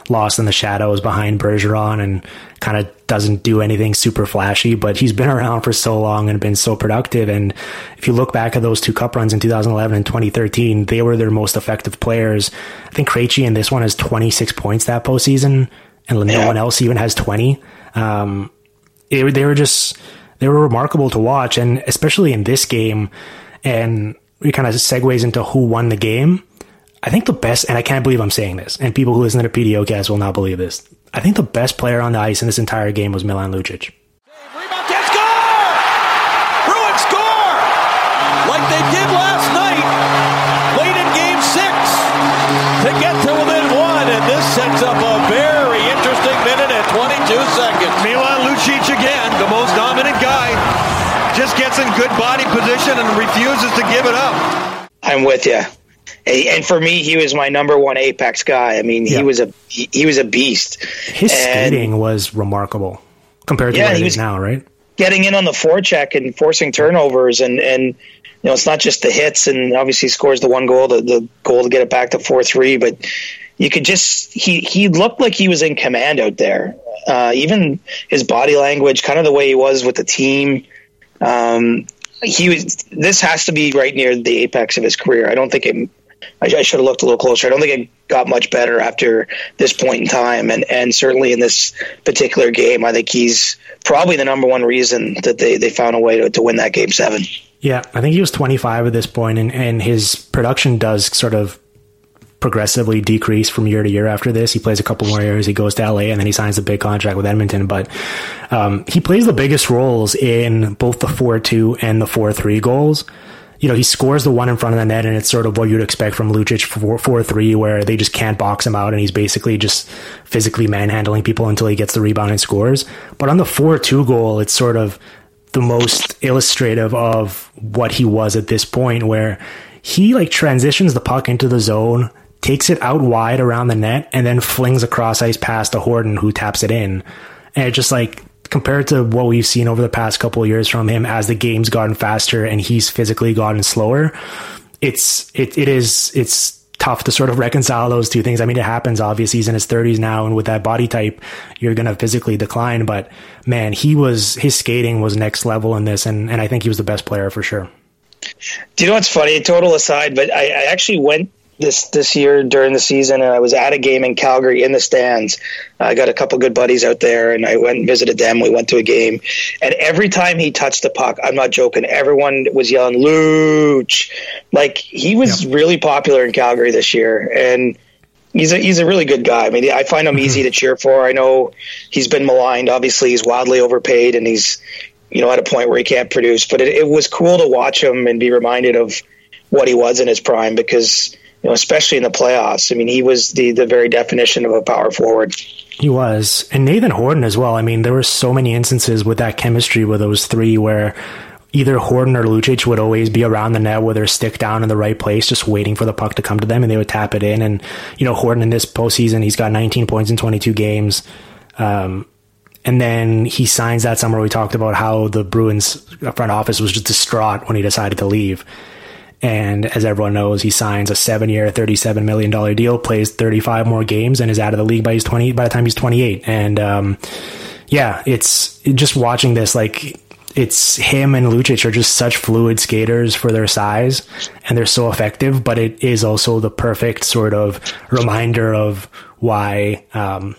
lost in the shadows behind Bergeron and kind of doesn't do anything super flashy, but he's been around for so long and been so productive. And if you look back at those two cup runs in 2011 and 2013, they were their most effective players. I think Krejci in this one has 26 points that postseason, and no
Yeah.
one else even has 20. Um, it, they were just they were remarkable to watch, and especially in this game. And it kind of segues into who won the game. I think the best, and I can't believe I'm saying this, and people who listen to the PDOcast will not believe this. I think the best player on the ice in this entire game was Milan Lucic.
Rebound, they score! Bruins score! Like they did last night, late in game six, to get to within one, and this sets up a very interesting minute and 22 seconds.
Milan Lucic again, the most dominant guy. Just gets in good body position and refuses to give it up.
I'm with you. And for me, he was my number one apex guy. I mean, he
Yeah.
was a he, he was a beast.
His
And-
skating was remarkable compared to
Yeah,
what
he
is
was-
now, right?
getting in on the forecheck and forcing turnovers and and you know it's not just the hits and obviously scores the one goal the, the goal to get it back to 4-3 but you could just he he looked like he was in command out there uh, even his body language kind of the way he was with the team um, he was this has to be right near the apex of his career I don't think it I, I should have looked a little closer. I don't think it got much better after this point in time, and and certainly in this particular game, I think he's probably the number one reason that they, they found a way to, to win that game seven.
Yeah, I think he was 25 at this point, and, and his production does sort of progressively decrease from year to year after this. He plays a couple more years, he goes to LA, and then he signs a big contract with Edmonton. But um, he plays the biggest roles in both the 4 2 and the 4 3 goals. You know, he scores the one in front of the net, and it's sort of what you'd expect from Lucic 4 3, where they just can't box him out, and he's basically just physically manhandling people until he gets the rebound and scores. But on the 4 2 goal, it's sort of the most illustrative of what he was at this point where he like transitions the puck into the zone takes it out wide around the net and then flings a cross ice pass to Horton who taps it in and it just like compared to what we've seen over the past couple of years from him as the game's gotten faster and he's physically gotten slower it's it, it is it's tough to sort of reconcile those two things. I mean, it happens. Obviously, he's in his 30s now, and with that body type, you're going to physically decline. But man, he was his skating was next level in this, and and I think he was the best player for sure.
Do you know what's funny? Total aside, but I, I actually went this this year during the season, and I was at a game in Calgary in the stands. I got a couple good buddies out there, and I went and visited them. We went to a game, and every time he touched the puck, I'm not joking. Everyone was yelling "Luch!" Like he was really popular in Calgary this year, and he's a he's a really good guy. I mean, I find him easy mm-hmm. to cheer for. I know he's been maligned. Obviously, he's wildly overpaid, and he's you know at a point where he can't produce. But it, it was cool to watch him and be reminded of what he was in his prime because you know especially in the playoffs. I mean, he was the the very definition of a power forward.
He was, and Nathan Horton as well. I mean, there were so many instances with that chemistry with those three where either Horton or Lucic would always be around the net with their stick down in the right place, just waiting for the puck to come to them, and they would tap it in. And you know, Horton in this postseason, he's got 19 points in 22 games. Um, and then he signs that summer. We talked about how the Bruins front office was just distraught when he decided to leave. And as everyone knows, he signs a seven-year, thirty-seven million dollar deal, plays thirty-five more games, and is out of the league by his twenty by the time he's twenty-eight. And um, yeah, it's just watching this like it's him and Lucic are just such fluid skaters for their size, and they're so effective. But it is also the perfect sort of reminder of why um,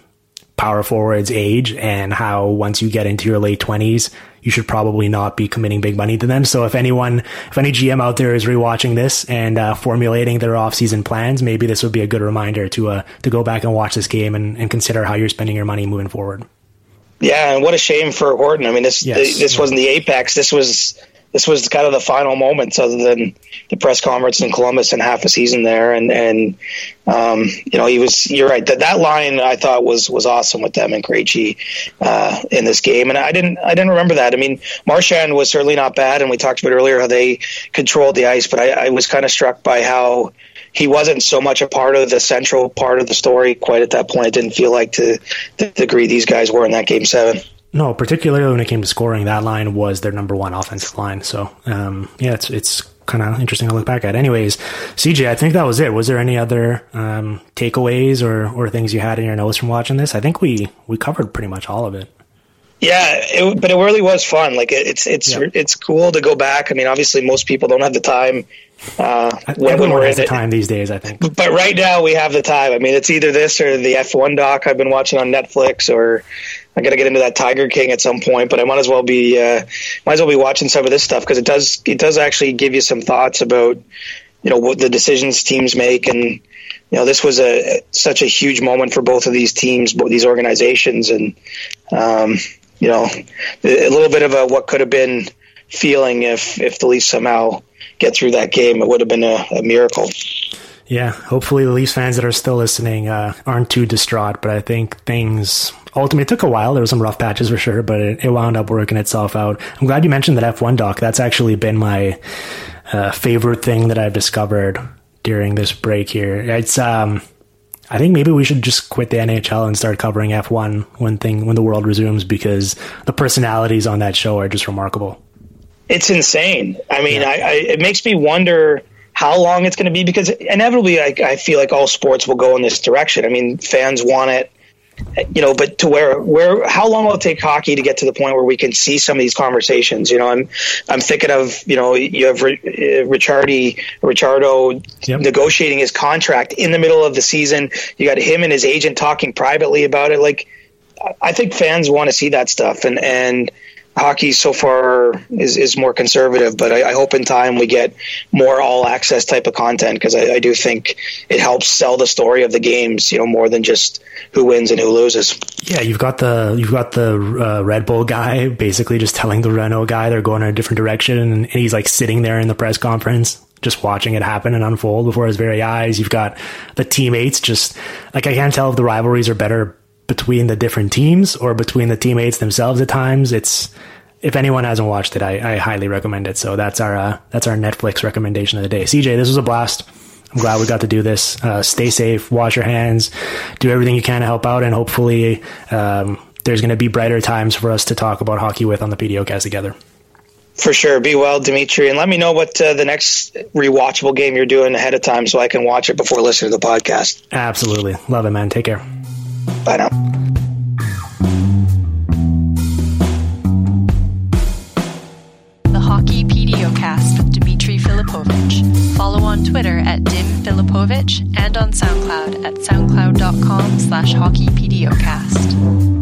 power forwards age and how once you get into your late twenties, you should probably not be committing big money to them. So if anyone, if any GM out there is rewatching this and uh, formulating their off-season plans, maybe this would be a good reminder to uh, to go back and watch this game and, and consider how you're spending your money moving forward.
Yeah, and what a shame for Horton. I mean, this
Yes.
this wasn't the apex. This was this was kind of the final moments, other than the press conference in Columbus and half a season there. And and um, you know, he was. You're right. That that line I thought was was awesome with them and Krejci uh, in this game. And I didn't I didn't remember that. I mean, Marchand was certainly not bad, and we talked about earlier how they controlled the ice. But I, I was kind of struck by how he wasn't so much a part of the central part of the story quite at that point. It didn't feel like to the degree these guys were in that game seven.
No, particularly when it came to scoring, that line was their number one offensive line. So um, yeah, it's it's kind of interesting to look back at. Anyways, CJ, I think that was it. Was there any other um, takeaways or or things you had in your notes from watching this? I think we we covered pretty much all of it.
Yeah, it, but it really was fun. Like it, it's it's
Yeah.
it's cool to go back. I mean, obviously, most people don't have the time. Uh, when,
Everyone
we're
has the
it.
time these days. I think.
But right now we have the time. I mean, it's either this or the F1 doc I've been watching on Netflix, or I got to get into that Tiger King at some point. But I might as well be uh, might as well be watching some of this stuff because it does it does actually give you some thoughts about you know what the decisions teams make and you know this was a such a huge moment for both of these teams, both these organizations, and um, you know a little bit of a what could have been feeling if if the Leafs somehow get through that game. It would have been a, a miracle.
Yeah, hopefully the Leafs fans that are still listening uh, aren't too distraught. But I think things ultimately took a while. There were some rough patches for sure, but it, it wound up working itself out. I'm glad you mentioned that F1 doc. That's actually been my uh, favorite thing that I've discovered during this break here. It's um, I think maybe we should just quit the NHL and start covering F1 when thing when the world resumes because the personalities on that show are just remarkable.
It's insane. I mean, yeah. I, I, it makes me wonder how long it's going to be because inevitably I, I feel like all sports will go in this direction. I mean, fans want it you know, but to where where how long will it take hockey to get to the point where we can see some of these conversations? You know, I'm I'm thinking of you know you have uh, Ricciardi Ricciardo yep. negotiating his contract in the middle of the season. You got him and his agent talking privately about it. Like, I think fans want to see that stuff, and and hockey so far is, is more conservative, but I, I, hope in time we get more all access type of content because I, I, do think it helps sell the story of the games, you know, more than just who wins and who loses.
Yeah, you've got the you've got the uh, Red Bull guy basically just telling the Renault guy they're going in a different direction, and he's like sitting there in the press conference. Just watching it happen and unfold before his very eyes. You've got the teammates just like I can't tell if the rivalries are better between the different teams or between the teammates themselves at times. It's if anyone hasn't watched it, I, I highly recommend it. So that's our uh, that's our Netflix recommendation of the day. CJ, this was a blast. I'm glad we got to do this. Uh, stay safe, wash your hands, do everything you can to help out, and hopefully um, there's going to be brighter times for us to talk about hockey with on the PDOcast together.
For sure. Be well, Dimitri, and let me know what uh, the next rewatchable game you're doing ahead of time so I can watch it before listening to the podcast.
Absolutely. Love it, man. Take care.
Now.
The Hockey PDOcast with Dimitri Filipovic. Follow on Twitter at Dim Filipovic and on SoundCloud at soundcloud.com slash hockeypdocast.